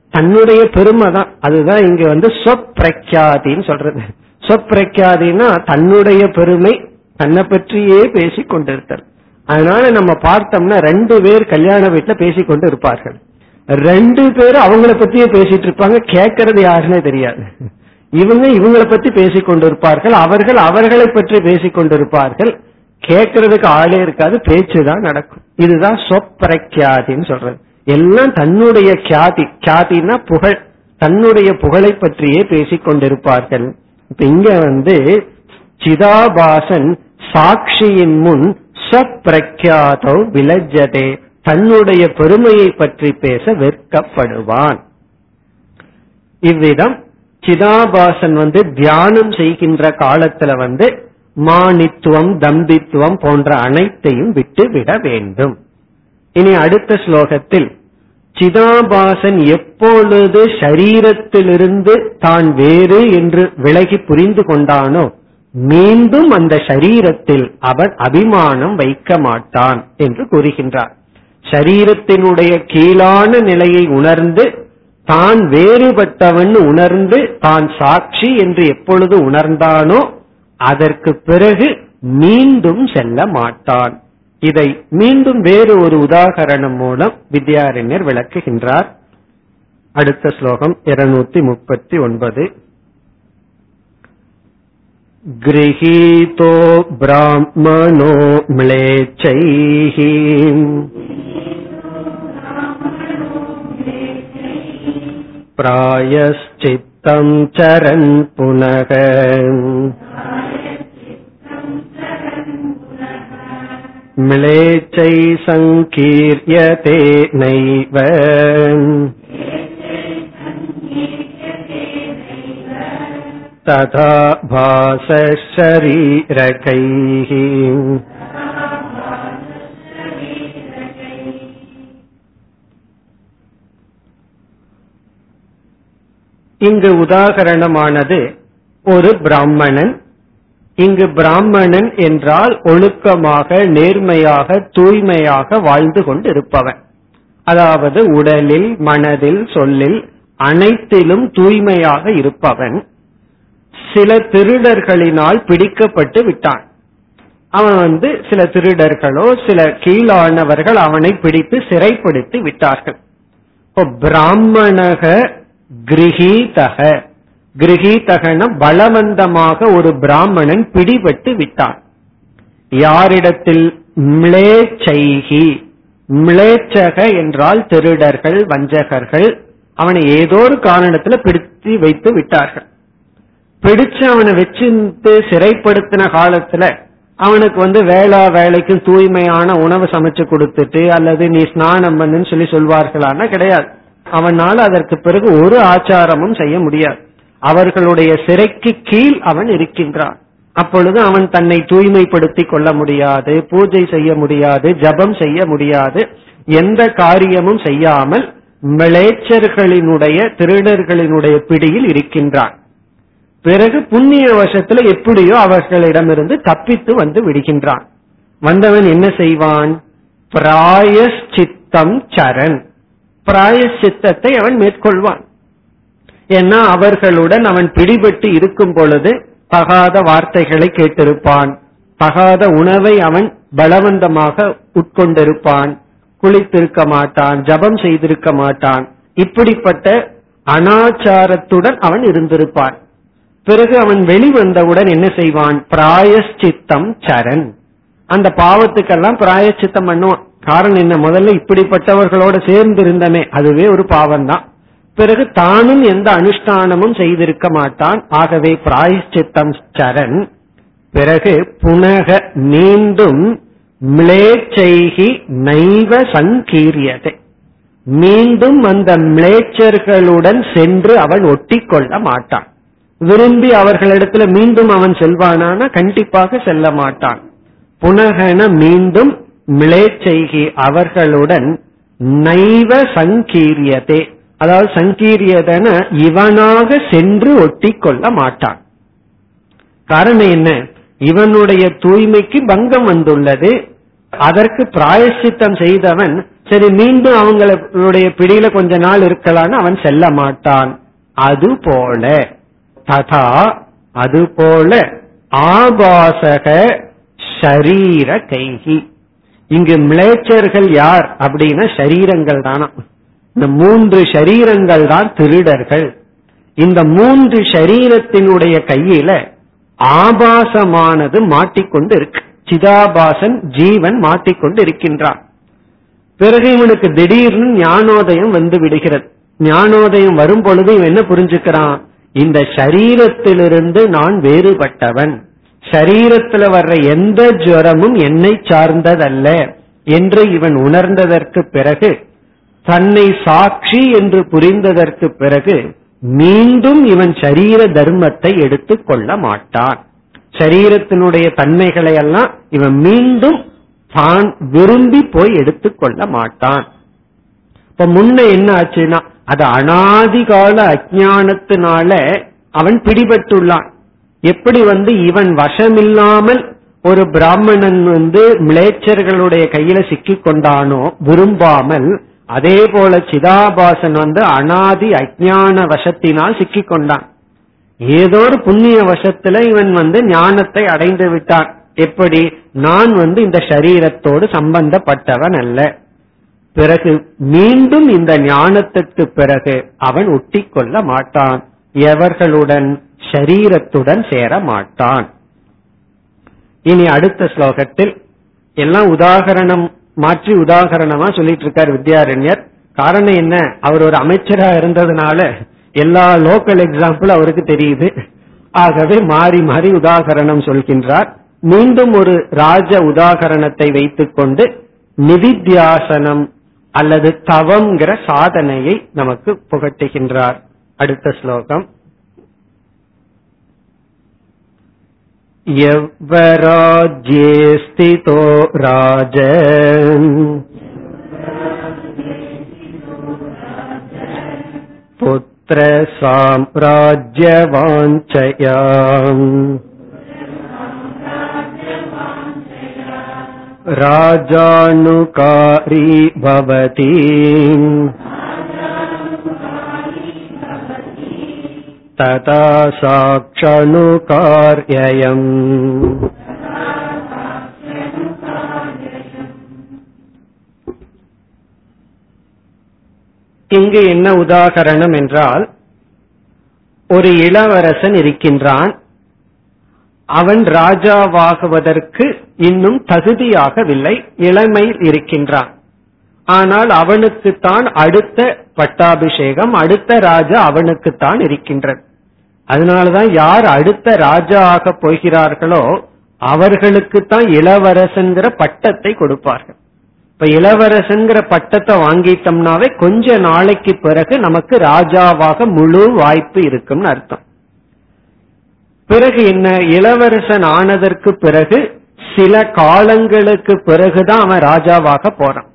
தன்னுடைய பெருமை தான். அதுதான் இங்க வந்து சொப்பிரக்யாதின்னு சொல்றது. சொப்பிரக்யாதின்னா தன்னுடைய பெருமை தன்னை பற்றியே பேசி கொண்டிருத்தல் அதனால நம்ம பார்த்தோம்னா ரெண்டு பேர் கல்யாண வீட்டுல பேசிக்கொண்டு இருப்பார்கள். ரெண்டு பேரும் அவங்கள பத்தியே பேசிட்டு இருப்பாங்க. கேட்கறது யாருன்னே தெரியாது. இவங்க இவங்கள பத்தி பேசிக் கொண்டிருப்பார்கள் அவர்கள் அவர்களை பற்றி பேசிக் கொண்டிருப்பார்கள் கேட்கறதுக்கு ஆளே இருக்காது. பேச்சு தான் நடக்கும். இதுதான் சொப்பிரக்யாதின்னு சொல்றது. எல்லாம் தன்னுடைய கியாதி கியாதினா புகழ். தன்னுடைய புகழை பற்றியே பேசிக் கொண்டிருப்பார்கள் இப்ப இங்க வந்து சிதாபாசன் சாட்சியின் முன் சொப்பிரக்கியாதோ விலஜதே. தன்னுடைய பெருமையை பற்றி பேச வெட்கப்படுவான். இவ்விதம் சிதாபாசன் வந்து தியானம் செய்கின்ற காலத்துல வந்து மானித்துவம் தம்பித்துவம் போன்ற அனைத்தையும் விட்டு விட வேண்டும். இனி அடுத்த ஸ்லோகத்தில் சிதாபாசன் எப்பொழுது சரீரத்திலிருந்து தான் வேறு என்று விலகி புரிந்து கொண்டானோ மீண்டும் அந்த சரீரத்தில் அவன் அபிமானம் வைக்க மாட்டான் என்று கூறுகின்றார். சரீரத்தினுடைய கீழான நிலையை உணர்ந்து தான் வேறுபட்டவன் உணர்ந்து தான் சாட்சி என்று எப்பொழுது உணர்ந்தானோ அதற்கு பிறகு மீண்டும் செல்ல மாட்டான் இதை மீண்டும் வேறு ஒரு உதாகரணம் மூலம் வித்யாரண்யர் விளக்குகின்றார் அடுத்த ஸ்லோகம் இருநூத்தி முப்பத்தி ஒன்பது गृहीतो ब्राह्मणो म्लेच्छैः प्रायश्चित्तम् चरन् पुनः म्लेच्छैः सङ्कीर्यते नैव तथा भासशरीरकैः இங்கு உதாகரணமானது ஒரு பிராமணன். இங்கு பிராமணன் என்றால் ஒழுக்கமாக நேர்மையாக தூய்மையாக வாழ்ந்து கொண்டு இருப்பவன் அதாவது உடலில் மனதில் சொல்லில் அனைத்திலும் தூய்மையாக இருப்பவன். சில திருடர்களினால் பிடிக்கப்பட்டு விட்டான். அவன் வந்து சில திருடர்களோ சில கீழானவர்கள் அவனை பிடித்து சிறைப்படுத்தி விட்டார்கள். இப்போ பிராமணக கிரகீதக. கிரகீதகன பலவந்தமாக ஒரு பிராமணன் பிடிபட்டு விட்டான். யாரிடத்தில் மிளேச்சைகி. மிளேச்சக என்றால் திருடர்கள் வஞ்சகர்கள். அவனை ஏதோ ஒரு காரணத்துல பிடித்து வைத்து விட்டார்கள். பிடிச்சு அவனை வச்சிருந்து சிறைப்படுத்தின காலத்துல அவனுக்கு வந்து வேளா வேலைக்கு தூய்மையான உணவு சமைச்சு கொடுத்துட்டு அல்லது நீ ஸ்நானம் பண்ணுன்னு சொல்லி சொல்வார்களான்னா கிடையாது. அவனால் அதற்கு பிறகு ஒரு ஆச்சாரமும் செய்ய முடியாது. அவர்களுடைய சிறைக்கு கீழ் அவன் இருக்கின்றான். அப்பொழுது அவன் தன்னை தூய்மைப்படுத்தி கொள்ள முடியாது பூஜை செய்ய முடியாது ஜபம் செய்ய முடியாது எந்த காரியமும் செய்யாமல் மிளேச்சர்களினுடைய திருடர்களினுடைய பிடியில் இருக்கின்றான். பிறகு புண்ணிய வசத்துல எப்படியோ அவர்களிடமிருந்து தப்பித்து வந்து விடுகின்றான். வந்தவன் என்ன செய்வான்? பிராயஷ்சித்தம் சரண். பிராயச்சித்தத்தை அவன் மேற்கொள்வான். ஏன்னா அவர்களுடன் அவன் பிடிபட்டு இருக்கும் பொழுது தகாத வார்த்தைகளை கேட்டிருப்பான். தகாத உணவை அவன் பலவந்தமாக உட்கொண்டிருப்பான். குளித்திருக்க மாட்டான் ஜபம் செய்திருக்க மாட்டான். இப்படிப்பட்ட அனாச்சாரத்துடன் அவன் இருந்திருப்பான். பிறகு அவன் வெளிவந்தவுடன் என்ன செய்வான்? பிராயஷ்சித்தம் சரண். அந்த பாவத்துக்கெல்லாம் பிராயச்சித்தம் பண்ணுவான். காரணம் என்ன? முதல்ல இப்படிப்பட்டவர்களோட சேர்ந்து இருந்தமே அதுவே ஒரு பாவம் தான் பிறகு தானும் எந்த அனுஷ்டானமும் செய்திருக்க மாட்டான். ஆகவே பிராயச்சித்தம் சரண். பிறகு புனக மீண்டும் மிளேச்சைகி நைவ சங்கீரியதை. மீண்டும் அந்த மிளேச்சர்களுடன் சென்று அவன் ஒட்டி கொள்ள மாட்டான். விரும்பி அவர்களிடத்துல மீண்டும் அவன் செல்வானான? கண்டிப்பாக செல்ல மாட்டான். புனகன மீண்டும் மிளேச்செய்கி அவர்களுடன் நைவ சங்கீரியதே. அதாவது சங்கீரியதன இவனாக சென்று ஒட்டி கொள்ள மாட்டான். காரணம் என்ன? இவனுடைய தூய்மைக்கு பங்கம் வந்துள்ளது. அதற்கு பிராயசித்தம் செய்தவன் சரி மீண்டும் அவங்களுடைய பிடியில கொஞ்ச நாள் இருக்கலான்னு அவன் செல்ல மாட்டான். அது போல ததா அதுபோல ஆபாசக ஷரீர கைகி இங்கு மிளேச்சர்கள் யார் அப்படின்னா சரீரங்கள் தானா. இந்த மூன்று சரீரங்கள் தான் திருடர்கள். இந்த மூன்று சரீரத்தினுடைய கையில ஆபாசமானது மாட்டிக்கொண்டு இருக்கு. சிதாபாசன் ஜீவன் மாட்டிக்கொண்டு இருக்கின்றான். பிறகு இவனுக்கு திடீர்னு ஞானோதயம் வந்து விடுகிறது. ஞானோதயம் வரும் பொழுது இவன் என்ன புரிஞ்சுக்கிறான்? இந்த சரீரத்திலிருந்து நான் வேறுபட்டவன். சரீரத்துல வர்ற எந்த ஜுவரமும் என்னை சார்ந்ததல்ல என்று இவன் உணர்ந்ததற்கு பிறகு தன்னை சாட்சி என்று புரிந்ததற்கு பிறகு மீண்டும் இவன் சரீர தர்மத்தை எடுத்துக் கொள்ள மாட்டான். சரீரத்தினுடைய தன்மைகளை எல்லாம் இவன் மீண்டும் தான் விரும்பி போய் எடுத்துக்கொள்ள மாட்டான். இப்ப முன்ன என்ன ஆச்சுன்னா அது அனாதிகால அஜானத்தினால அவன் பிடிபட்டுள்ளான். எப்படி வந்து இவன் வசமில்லாமல் ஒரு பிராமணன் வந்து மிளேச்சர்களுடைய கையில சிக்கி கொண்டானோ விரும்பாமல் அதே போல சிதாபாசன் வந்து அனாதி அஜான வசத்தினால் சிக்கிக் கொண்டான் ஏதோ ஒரு புண்ணிய வசத்துல இவன் வந்து ஞானத்தை அடைந்து விட்டான். எப்படி? நான் வந்து இந்த சரீரத்தோடு சம்பந்தப்பட்டவன் அல்ல. பிறகு மீண்டும் இந்த ஞானத்திற்கு பிறகு அவன் ஒட்டி கொள்ள மாட்டான். எவர்களுடன் ஷரீரத்துடன் சேர மாட்டான் இனி அடுத்த ஸ்லோகத்தில் எல்லாம் உதாகரணம் மாற்றி உதாகரணமா சொல்லிட்டு இருக்கார் வித்யாரண்யர். காரணம் என்ன? அவர் ஒரு அமைச்சரா இருந்ததுனால எல்லா லோக்கல் எக்ஸாம்பிள் அவருக்கு தெரியுது. ஆகவே மாறி மாறி உதாகரணம் சொல்கின்றார். மீண்டும் ஒரு ராஜ உதாகரணத்தை வைத்துக்கொண்டு நிதித்தியாசனம் அல்லது தவம்ங்கிற சாதனையை நமக்கு புகட்டுகின்றார். அடுத்த ஸ்லோகம். यव्वराज्ये स्थितो राजन् पुत्रसाम्राज्यवाञ्छया राजानुकारी भवति तथा साक्षानुकार्ययम् இங்கு என்ன உதாகரணம் என்றால் ஒரு இளவரசன் இருக்கின்றான் அவன் ராஜாவாகுவதற்கு இன்னும் தகுதியாகவில்லை இளமையில் இருக்கின்றான் ஆனால் அவனுக்குத்தான் அடுத்த பட்டாபிஷேகம் அடுத்த ராஜா அவனுக்குத்தான் இருக்கின்றது அதனாலதான் யார் அடுத்த ராஜா ஆக போகிறார்களோ அவர்களுக்கு தான் இளவரசங்கிற பட்டத்தை கொடுப்பார்கள். இப்ப இளவரசங்கிற பட்டத்தை வாங்கிட்டோம்னாவே கொஞ்ச நாளைக்கு பிறகு நமக்கு ராஜாவாக முழு வாய்ப்பு இருக்கும்னு அர்த்தம். பிறகு என்ன? இளவரசன் ஆனதற்கு பிறகு சில காலங்களுக்கு பிறகுதான் அவன் ராஜாவாக போறான்.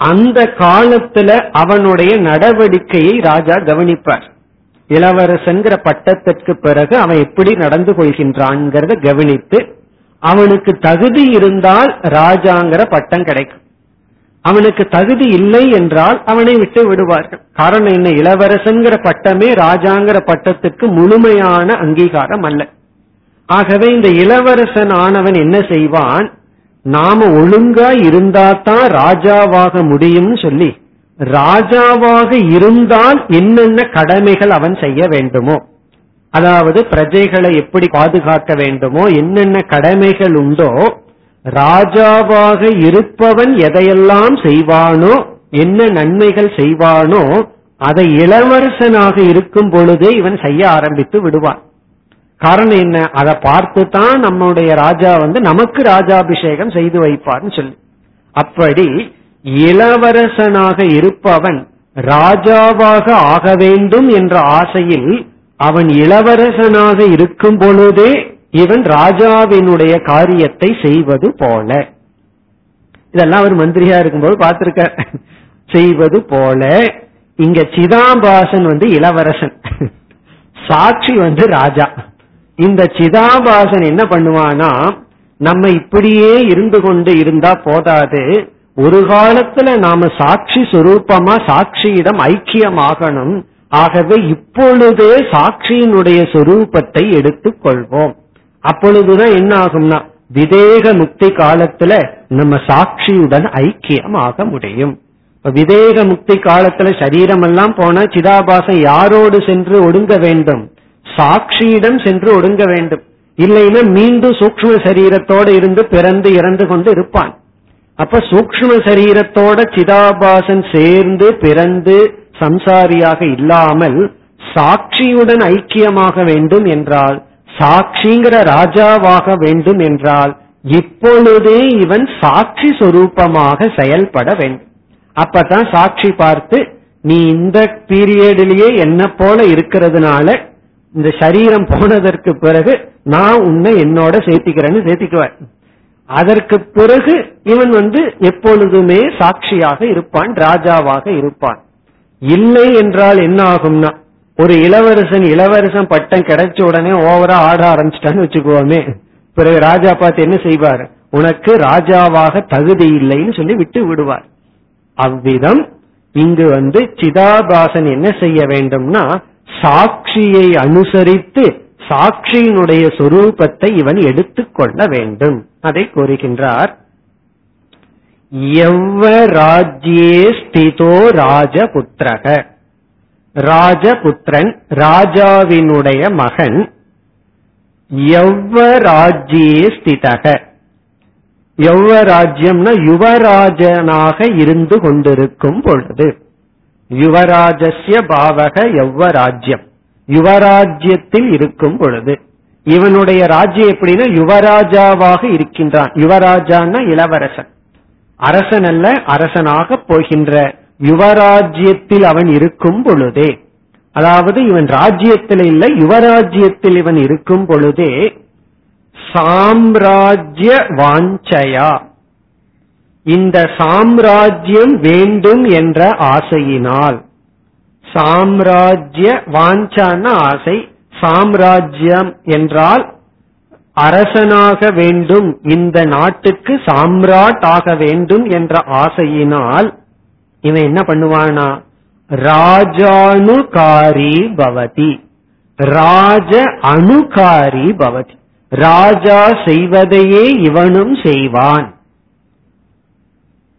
அந்த காலத்துல அவனுடைய நடவடிக்கையை ராஜா கவனிப்பார். இளவரசன்கிற பட்டத்திற்கு பிறகு அவன் எப்படி நடந்து கொள்கின்றான்ங்கிறத கவனித்து அவனுக்கு தகுதி இருந்தால் ராஜாங்கிற பட்டம் கிடைக்கும். அவனுக்கு தகுதி இல்லை என்றால் அவனை விட்டு விடுவார்கள். காரணம் என்ன? இளவரசன்கிற பட்டமே ராஜாங்கிற பட்டத்துக்கு முழுமையான அங்கீகாரம் அல்ல. ஆகவே இந்த இளவரசன் ஆனவன் என்ன செய்வான்? நாம ஒழுங்கா இருந்தா தான் ராஜாவாக முடியும்னு சொல்லி ராஜாவாக இருந்தால் என்னென்ன கடமைகள் அவன் செய்ய வேண்டுமோ அதாவது பிரஜைகளை எப்படி பாதுகாக்க வேண்டுமோ என்னென்ன கடமைகள் உண்டோ ராஜாவாக இருப்பவன் எதையெல்லாம் செய்வானோ என்ன நன்மைகள் செய்வானோ அதை இளவரசனாக இருக்கும் பொழுதே இவன் செய்ய ஆரம்பித்து விடுவான். காரணம் என்ன? அதை பார்த்து தான் நம்முடைய ராஜா வந்து நமக்கு ராஜாபிஷேகம் செய்து வைப்பார்னு சொல்லி. அப்படி இளவரசனாக இருப்பவன் ராஜாவாக ஆக வேண்டும் என்ற ஆசையில் அவன் இளவரசனாக இருக்கும் பொழுதே இவன் ராஜாவினுடைய காரியத்தை செய்வது போல. இதெல்லாம் அவர் மந்திரியா இருக்கும்போது பார்த்திருக்க செய்வது போல. இங்க சிதாபாசன் வந்து இளவரசன். சாட்சி வந்து ராஜா. இந்த சிதாபாசன் என்ன பண்ணுவானா நம்ம இப்படியே இருந்து கொண்டு இருந்தா போதாது. ஒரு காலத்துல நாம சாட்சி சுரூபமா சாட்சியிடம் ஐக்கியமாகணும். ஆகவே இப்பொழுதே சாட்சியினுடைய சொரூபத்தை எடுத்துக் கொள்வோம். அப்பொழுதுதான் என்ன ஆகும்னா விதேக முக்தி காலத்துல நம்ம சாட்சியுடன் ஐக்கியம் ஆக முடியும் விதேக முக்தி காலத்துல சரீரம் எல்லாம் போனா சிதாபாசம் யாரோடு சென்று ஒடுங்க வேண்டும்? சாட்சியிடம் சென்று ஒடுங்க வேண்டும். இல்லைன்னா மீண்டும் சூக்ம சரீரத்தோடு இருந்து பிறந்து இறந்து கொண்டு இருப்பான். அப்ப சூக்ம சரீரத்தோட சிதாபாசன் சேர்ந்து பிறந்து சம்சாரியாக இல்லாமல் சாட்சியுடன் ஐக்கியமாக வேண்டும் என்றால் சாட்சிங்கிற ராஜாவாக வேண்டும் என்றால் இப்பொழுதே இவன் சாட்சி சொரூபமாக செயல்பட வேண்டும். அப்பதான் சாட்சி பார்த்து நீ இந்த பீரியடிலேயே என்ன போல இருக்கிறதுனால இந்த சரீரம் போனதற்கு பிறகு நான் உன்னை என்னோட சேர்த்திக்கிறேன்னு சேர்த்திக்குவேன். அதற்கு பிறகு இவன் வந்து எப்பொழுதுமே சாட்சியாக இருப்பான் ராஜாவாக இருப்பான். இல்லை என்றால் என்ன ஆகும்னா ஒரு இளவரசன் இளவரசன் பட்டம் கிடைச்ச உடனே ஓவரா ஆட ஆரம்பிச்சிட்டான்னு வச்சுக்கோமே. பிறகு ராஜா பார்த்து என்ன செய்வார்? உனக்கு ராஜாவாக தகுதி இல்லைன்னு சொல்லி விட்டு விடுவார். அவ்விதம் இங்கு வந்து சிதாபாசன் என்ன செய்ய வேண்டும்னா சாட்சியை அனுசரித்து சாட்சியினுடைய சொரூபத்தை இவன் எடுத்துக்கொள்ள வேண்டும். அதை கூறுகின்றார். எவ்வராஜ்யே ஸ்திதோ ராஜபுத்திரக. ராஜபுத்திரன் ராஜாவினுடைய மகன். எவ்வராஜ்யே ஸ்திதக. எவ்வ யுவராஜனாக இருந்து கொண்டிருக்கும் பொழுது. யுவராஜஸ்ய பாவக எவ்வ யுவராஜ்யத்தில் இருக்கும் பொழுது. இவனுடைய ராஜ்யம் எப்படின்னா யுவராஜாவாக இருக்கின்றான். யுவராஜான்னா இளவரசன். அரசன் அல்ல அரசனாக போகின்ற யுவராஜ்யத்தில் அவன் இருக்கும் பொழுதே அதாவது இவன் ராஜ்யத்தில் இல்லை யுவராஜ்யத்தில் இவன் இருக்கும் பொழுதே சாம்ராஜ்ய வாஞ்சயா. இந்த சாம்ராஜ்யம் வேண்டும் என்ற ஆசையினால் சாம்ராஜ்ய வாஞ்சான ஆசை சாம்ராஜ்யம் என்றால் அரசனாக வேண்டும் இந்த நாட்டுக்கு சாம்ராட் ஆக வேண்டும் என்ற ஆசையினால் இவன் என்ன பண்ணுவானா ராஜானுகாரி பவதி. ராஜ அணுகாரி பவதி. ராஜா செய்வதையே இவனும் செய்வான்.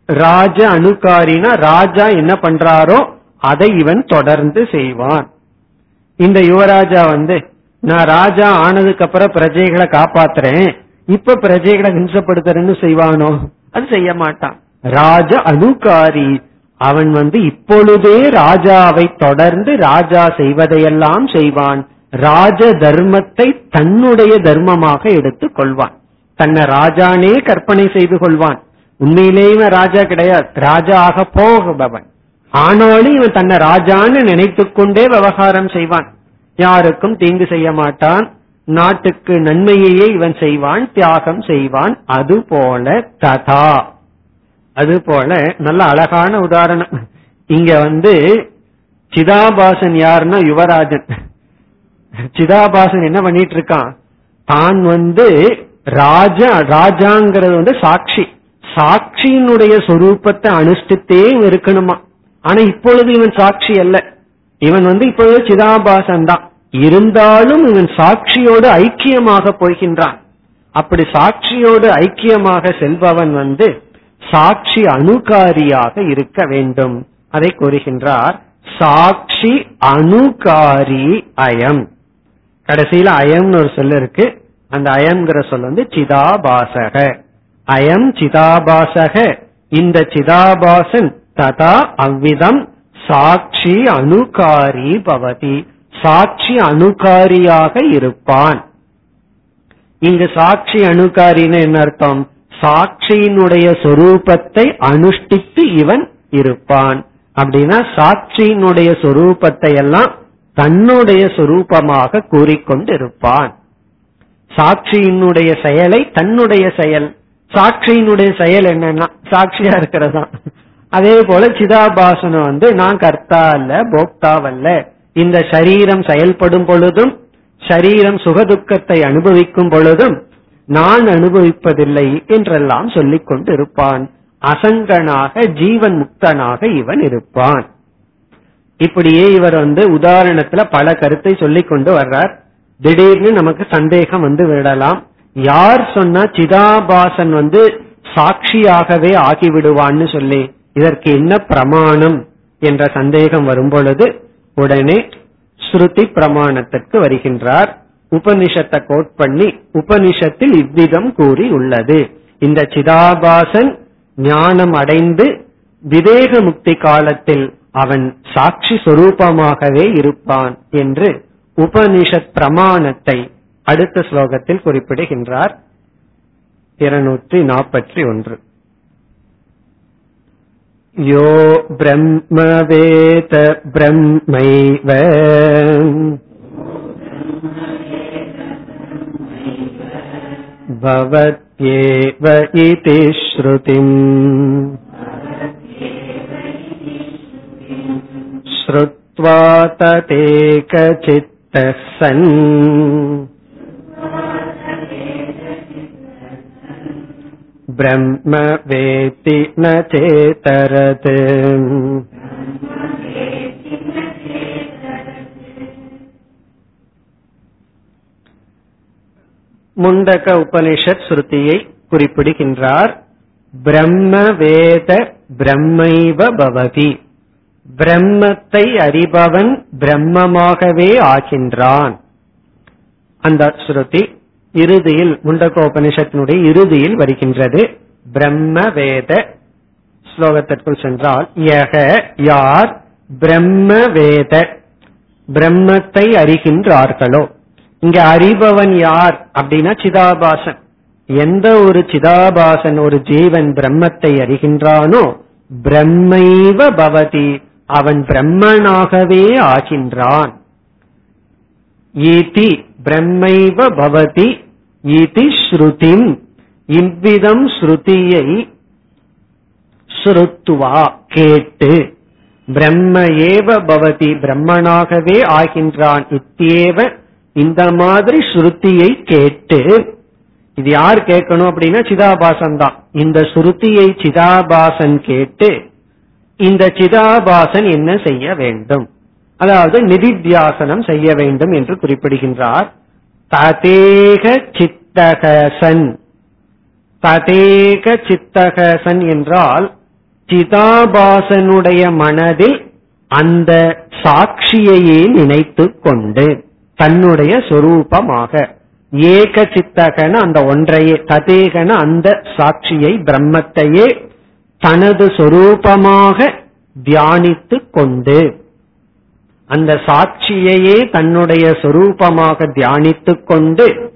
ராஜ அணுகாரினா ராஜா என்ன பண்றாரோ அதை இவன் தொடர்ந்து செய்வான். இந்த யுவராஜா வந்து நான் ராஜா ஆனதுக்கு அப்புறம் பிரஜைகளை காப்பாத்துறேன். இப்ப பிரஜைகளை ஹிம்சப்படுத்துறேன்னு செய்வானோ? அது செய்ய மாட்டான். ராஜ அணுகாரி அவன் வந்து இப்பொழுதே ராஜாவை தொடர்ந்து ராஜா செய்வதையெல்லாம் செய்வான். ராஜ தர்மத்தை தன்னுடைய தர்மமாக எடுத்துக் கொள்வான். தன்னை ராஜானே கற்பனை செய்து கொள்வான். உண்மையிலேயே ராஜா கிடையாது. ராஜா ஆக போகுபவன். ஆனாலும் இவன் தன்னை ராஜான்னு நினைத்து கொண்டே விவகாரம் செய்வான். யாருக்கும் தீங்கு செய்ய மாட்டான். நாட்டுக்கு நன்மையையே இவன் செய்வான் தியாகம் செய்வான். அது போல ததா அது போல நல்ல அழகான உதாரணம். இங்க வந்து சிதாபாசன் யாருன்னா யுவராஜன். சிதாபாசன் என்ன பண்ணிட்டு இருக்கான் தான் வந்து ராஜா ராஜாங்கிறது வந்து சாட்சி. சாட்சியினுடைய சொரூபத்தை அனுஷ்டித்தே இருக்கணுமா? ஆனா இப்பொழுது இவன் சாட்சி அல்ல. இவன் வந்து இப்பொழுது சிதாபாசன் தான் இருந்தாலும் இவன் சாட்சியோடு ஐக்கியமாக போகின்றான். அப்படி சாட்சியோடு ஐக்கியமாக செல்பவன் வந்து சாட்சி அணுகாரியாக இருக்க வேண்டும். அதை கூறுகின்றார் சாட்சி அணுகாரி அயம். கடைசியில அயம்னு ஒரு சொல்ல இருக்கு. அந்த அயம்ங்கிற சொல் வந்து சிதாபாசக. அயம் சிதாபாசக. இந்த சிதாபாசன் ததா அவ்விதம் சாட்சி அணுகாரி பவதி. சாட்சி அணுகாரியாக இருப்பான். இங்கு சாட்சி அணுகாரின்னு என்ன அர்த்தம்? சாட்சியினுடைய சொரூபத்தை அனுஷ்டித்து இவன் இருப்பான். அப்படின்னா சாட்சியினுடைய சொரூபத்தை எல்லாம் தன்னுடைய சொரூபமாக கூறிக்கொண்டு இருப்பான் சாட்சியினுடைய செயலை தன்னுடைய செயல். சாட்சியினுடைய செயல் என்னன்னா சாட்சியா இருக்கிறதா அதே போல சிதாபாசனம் வந்து நான் கர்த்தா அல்ல போக்தாவல்ல. இந்த சரீரம் செயல்படும் பொழுதும் சரீரம் சுகதுக்கத்தை அனுபவிக்கும் பொழுதும் நான் அனுபவிப்பதில்லை என்றெல்லாம் சொல்லிக் கொண்டு இருப்பான் அசங்கனாக ஜீவன் முக்தனாக இவன் இருப்பான். இப்படியே இவர் வந்து உதாரணத்துல பல கருத்தை சொல்லிக் கொண்டு வர்றார். திடீர்னு நமக்கு சந்தேகம் வந்து விடலாம். யார் சொன்னா சிதாபாசன் வந்து சாட்சியாகவே ஆகிவிடுவான்னு சொல்லி. இதற்கு என்ன பிரமாணம் என்ற சந்தேகம் வரும்பொழுது உடனே ஸ்ருதி பிரமாணத்திற்கு வருகின்றார். உபனிஷத்தை கோட் பண்ணி உபனிஷத்தில் இவ்விதம் கூறி உள்ளது இந்த சிதாபாசன் ஞானம் அடைந்து விவேக முக்தி காலத்தில் அவன் சாட்சி சொரூபமாகவே இருப்பான் என்று உபனிஷத் பிரமாணத்தை அடுத்த ஸ்லோகத்தில் குறிப்பிடுகின்றார். இருநூற்றி நாற்பத்தி ஒன்று. यो ब्रह्मवेत ब्रह्मैव भवत्येव इति श्रुतिम् श्रुत्वा ततेकचित्तः सन् ब्रह्म वेति न चेतरत् முண்டக உபனிஷத் ஸ்ருதியை குறிப்பிடுகின்றார் பிரம்ம வேத பிரம்மைவ பவதி பிரம்மத்தை அறிபவன் பிரம்மமாகவே ஆகின்றான் அந்த ஸ்ருதி இறுதியில் முண்டகோபனிஷத்தினுடைய இறுதியில் வருகின்றது. பிரம்ம வேத ஸ்லோகத்திற்குள் சென்றால் யக யார் பிரம்ம வேத பிரம்மத்தை அறிகின்றார்களோ. இங்க அறிபவன் யார் அப்படின்னா சிதாபாசன். எந்த ஒரு சிதாபாசன் ஒரு ஜீவன் பிரம்மத்தை அறிகின்றானோ பிரம்மைவ பவதி அவன் பிரம்மனாகவே ஆகின்றான். ஈதி பிரம்மைவ பவதி இது ஸ்ருதிம். இவ்விதம் ஸ்ருதியை ஸ்ருத்துவா கேட்டு பிரம்ம ஏவ பவதி பிரம்மனாகவே ஆகின்றான் இத்தியேவ இந்த மாதிரி ஸ்ருதியை கேட்டு இது யார் கேட்கணும் அப்படின்னா சிதாபாசன் தான் இந்த ஸ்ருதியை சிதாபாசன் கேட்டு இந்த சிதாபாசன் என்ன செய்ய வேண்டும்? அதாவது நிதித்தியாசனம் செய்ய வேண்டும் என்று குறிப்பிடுகின்றார். ததேக சித்தகசன் ததேக சித்தகசன் என்றால் சிதாபாசனுடைய மனதில் அந்த சாட்சியையே நினைத்து கொண்டு தன்னுடைய சொரூபமாக ஏக சித்தகன அந்த ஒன்றையே ததேகன அந்த சாட்சியை பிரம்மத்தையே தனது சொரூபமாக தியானித்து கொண்டு அந்த சாட்சியையே தன்னுடைய சொரூபமாக தியானித்துக் கொண்டு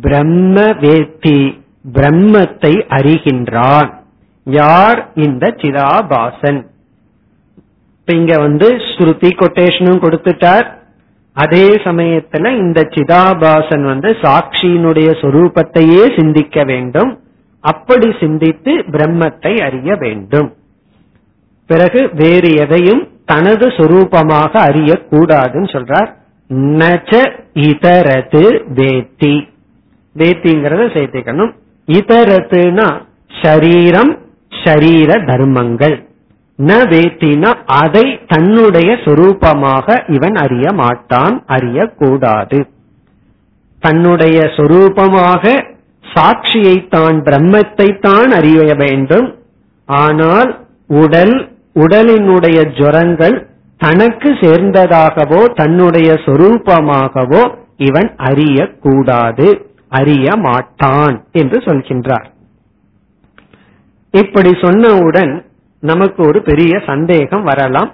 பிரம்ம வேத்தி பிரம்மத்தை அறிகின்றான். யார்? இந்த சிதாபாசன். இங்க வந்து ஸ்ருதி கொட்டேஷனும் கொடுத்துட்டார். அதே சமயத்துல இந்த சிதாபாசன் வந்து சாட்சியினுடைய சொரூபத்தையே சிந்திக்க வேண்டும். அப்படி சிந்தித்து பிரம்மத்தை அறிய வேண்டும். பிறகு வேறு எதையும் தனது சொரூபமாக அறியக்கூடாதுன்னு சொல்றார். நச்ச இதரது வேத்தி. வேத்திங்கிறத சேர்த்துக்கணும். இதரத்துனா ஷரீரம் ஷரீர தர்மங்கள். ந வேத்தினா அதை தன்னுடைய சொரூபமாக இவன் அறிய மாட்டான் அறியக்கூடாது. தன்னுடைய சொரூபமாக சாட்சியை தான் பிரம்மத்தை தான் அறிய வேண்டும். ஆனால் உடல் உடலினுடைய ஜுரங்கள் தனக்கு சேர்ந்ததாகவோ தன்னுடைய சொரூபமாகவோ இவன் அறியக்கூடாது அறிய மாட்டான் என்று சொல்கின்றார். இப்படி சொன்னவுடன் நமக்கு ஒரு பெரிய சந்தேகம் வரலாம்.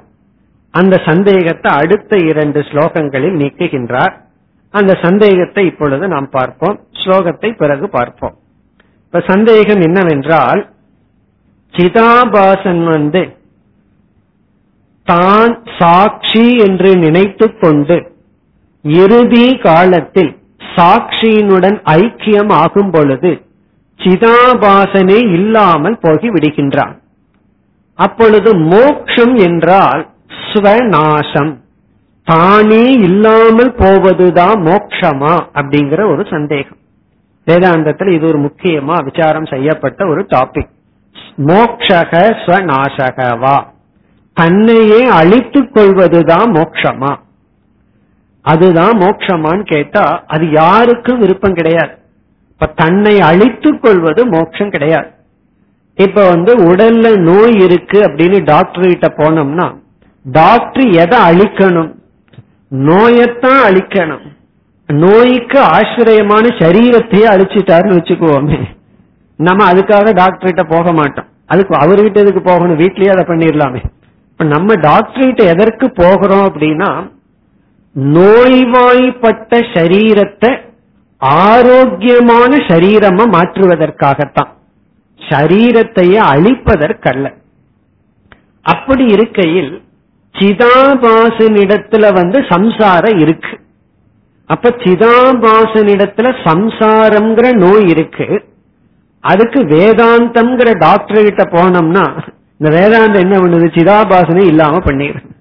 அந்த சந்தேகத்தை அடுத்த இரண்டு ஸ்லோகங்களில் நீக்குகின்றார். அந்த சந்தேகத்தை இப்பொழுது நாம் பார்ப்போம். ஸ்லோகத்தை பிறகு பார்ப்போம். இப்ப சந்தேகம் என்னவென்றால் சிதாபாசன் வந்து தான் சாட்சி என்று நினைத்து கொண்டு இறுதி காலத்தில் சாட்சியினுடன் ஐக்கியம் ஆகும் பொழுது சிதாபாசனே இல்லாமல் போகி விடுகின்றான் அப்பொழுது மோக்ஷம் என்றால் ஸ்வநாசம். தானே இல்லாமல் போவதுதான் மோக்ஷமா அப்படிங்கிற ஒரு சந்தேகம். வேதாந்தத்தில் இது ஒரு முக்கியமா விசாரம் செய்யப்பட்ட ஒரு டாபிக் மோக்ஷக ஸ்வநாசகவா. தன்னையே அழித்து கொள்வதுதான் மோட்சமா? அதுதான் மோட்சமான்னு கேட்டா அது யாருக்கும் விருப்பம் கிடையாது. இப்ப தன்னை அழித்து கொள்வது மோட்சம் கிடையாது. இப்ப வந்து உடல்ல நோய் இருக்கு அப்படின்னு டாக்டர் கிட்ட போனோம்னா டாக்டர் எதை அழிக்கணும்? நோயத்தான் அழிக்கணும். நோய்க்கு ஆசிரியமான சரீரத்தையே அழிச்சிட்டாருன்னு வச்சுக்குவோமே. நம்ம அதுக்காக டாக்டர் கிட்ட போக மாட்டோம். அதுக்கு அவர்கிட்ட எதுக்கு போகணும்? வீட்லயே அதை பண்ணிடலாமே. இப்ப நம்ம டாக்டர்கிட்ட எதற்கு போகிறோம் அப்படின்னா நோய்வாய்ப்பட்ட சரீரத்தை ஆரோக்கியமான சரீரமா மாற்றுவதற்காகத்தான். சரீரத்தையே அழிப்பதற்கல்ல. அப்படி இருக்கையில் சிதாபாசனிடத்துல வந்து சம்சாரம் இருக்கு. அப்ப சிதாபாசனிடத்துல சம்சாரம்ங்கிற நோய் இருக்கு. அதுக்கு வேதாந்தம்ங்கிற டாக்டர் கிட்ட போனோம்னா இந்த வேதாந்தம் என்ன பண்ணுது? சிதாபாசனை இல்லாம பண்ணிடு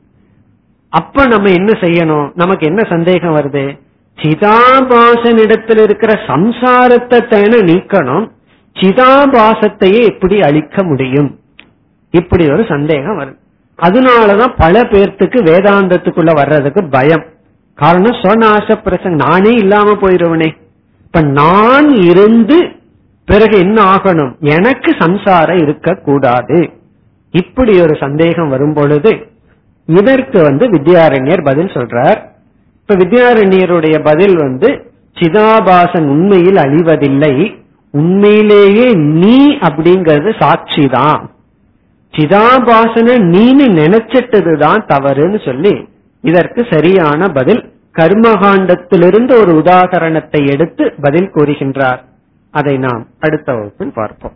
அப்ப நம்ம என்ன செய்யணும்? நமக்கு என்ன சந்தேகம் வருது? சிதாபாசனிடத்தில் இருக்கிற சம்சாரத்தை தானே நீக்கணும். சிதாபாசத்தையே எப்படி அழிக்க முடியும்? இப்படி ஒரு சந்தேகம் வருது. அதனாலதான் பல பேர்த்துக்கு வேதாந்தத்துக்குள்ள வர்றதுக்கு பயம். காரணம் சொன்னாச பிரசங்க நானே இல்லாம போயிருவனே. இப்ப நான் இருந்து பிறகு என்ன ஆகணும்? எனக்கு சம்சாரம் இருக்கக்கூடாது. இப்படி ஒரு சந்தேகம் வரும் பொழுது இதற்கு வந்து வித்யாரண்யர் பதில் சொல்றார். இப்ப வித்யாரண்யருடைய பதில் வந்து சிதாபாசன் உண்மையில் அழிவதில்லை உண்மையிலேயே நீ அப்படிங்கறது சாட்சி தான் சிதாபாசன நீனு நினைச்சிட்டதுதான் தவறுன்னு சொல்லி இதற்கு சரியான பதில் கர்மகாண்டத்திலிருந்து ஒரு உதாகரணத்தை எடுத்து பதில் கூறுகின்றார். அதை நாம் அடுத்த வகுப்பில் பார்ப்போம்.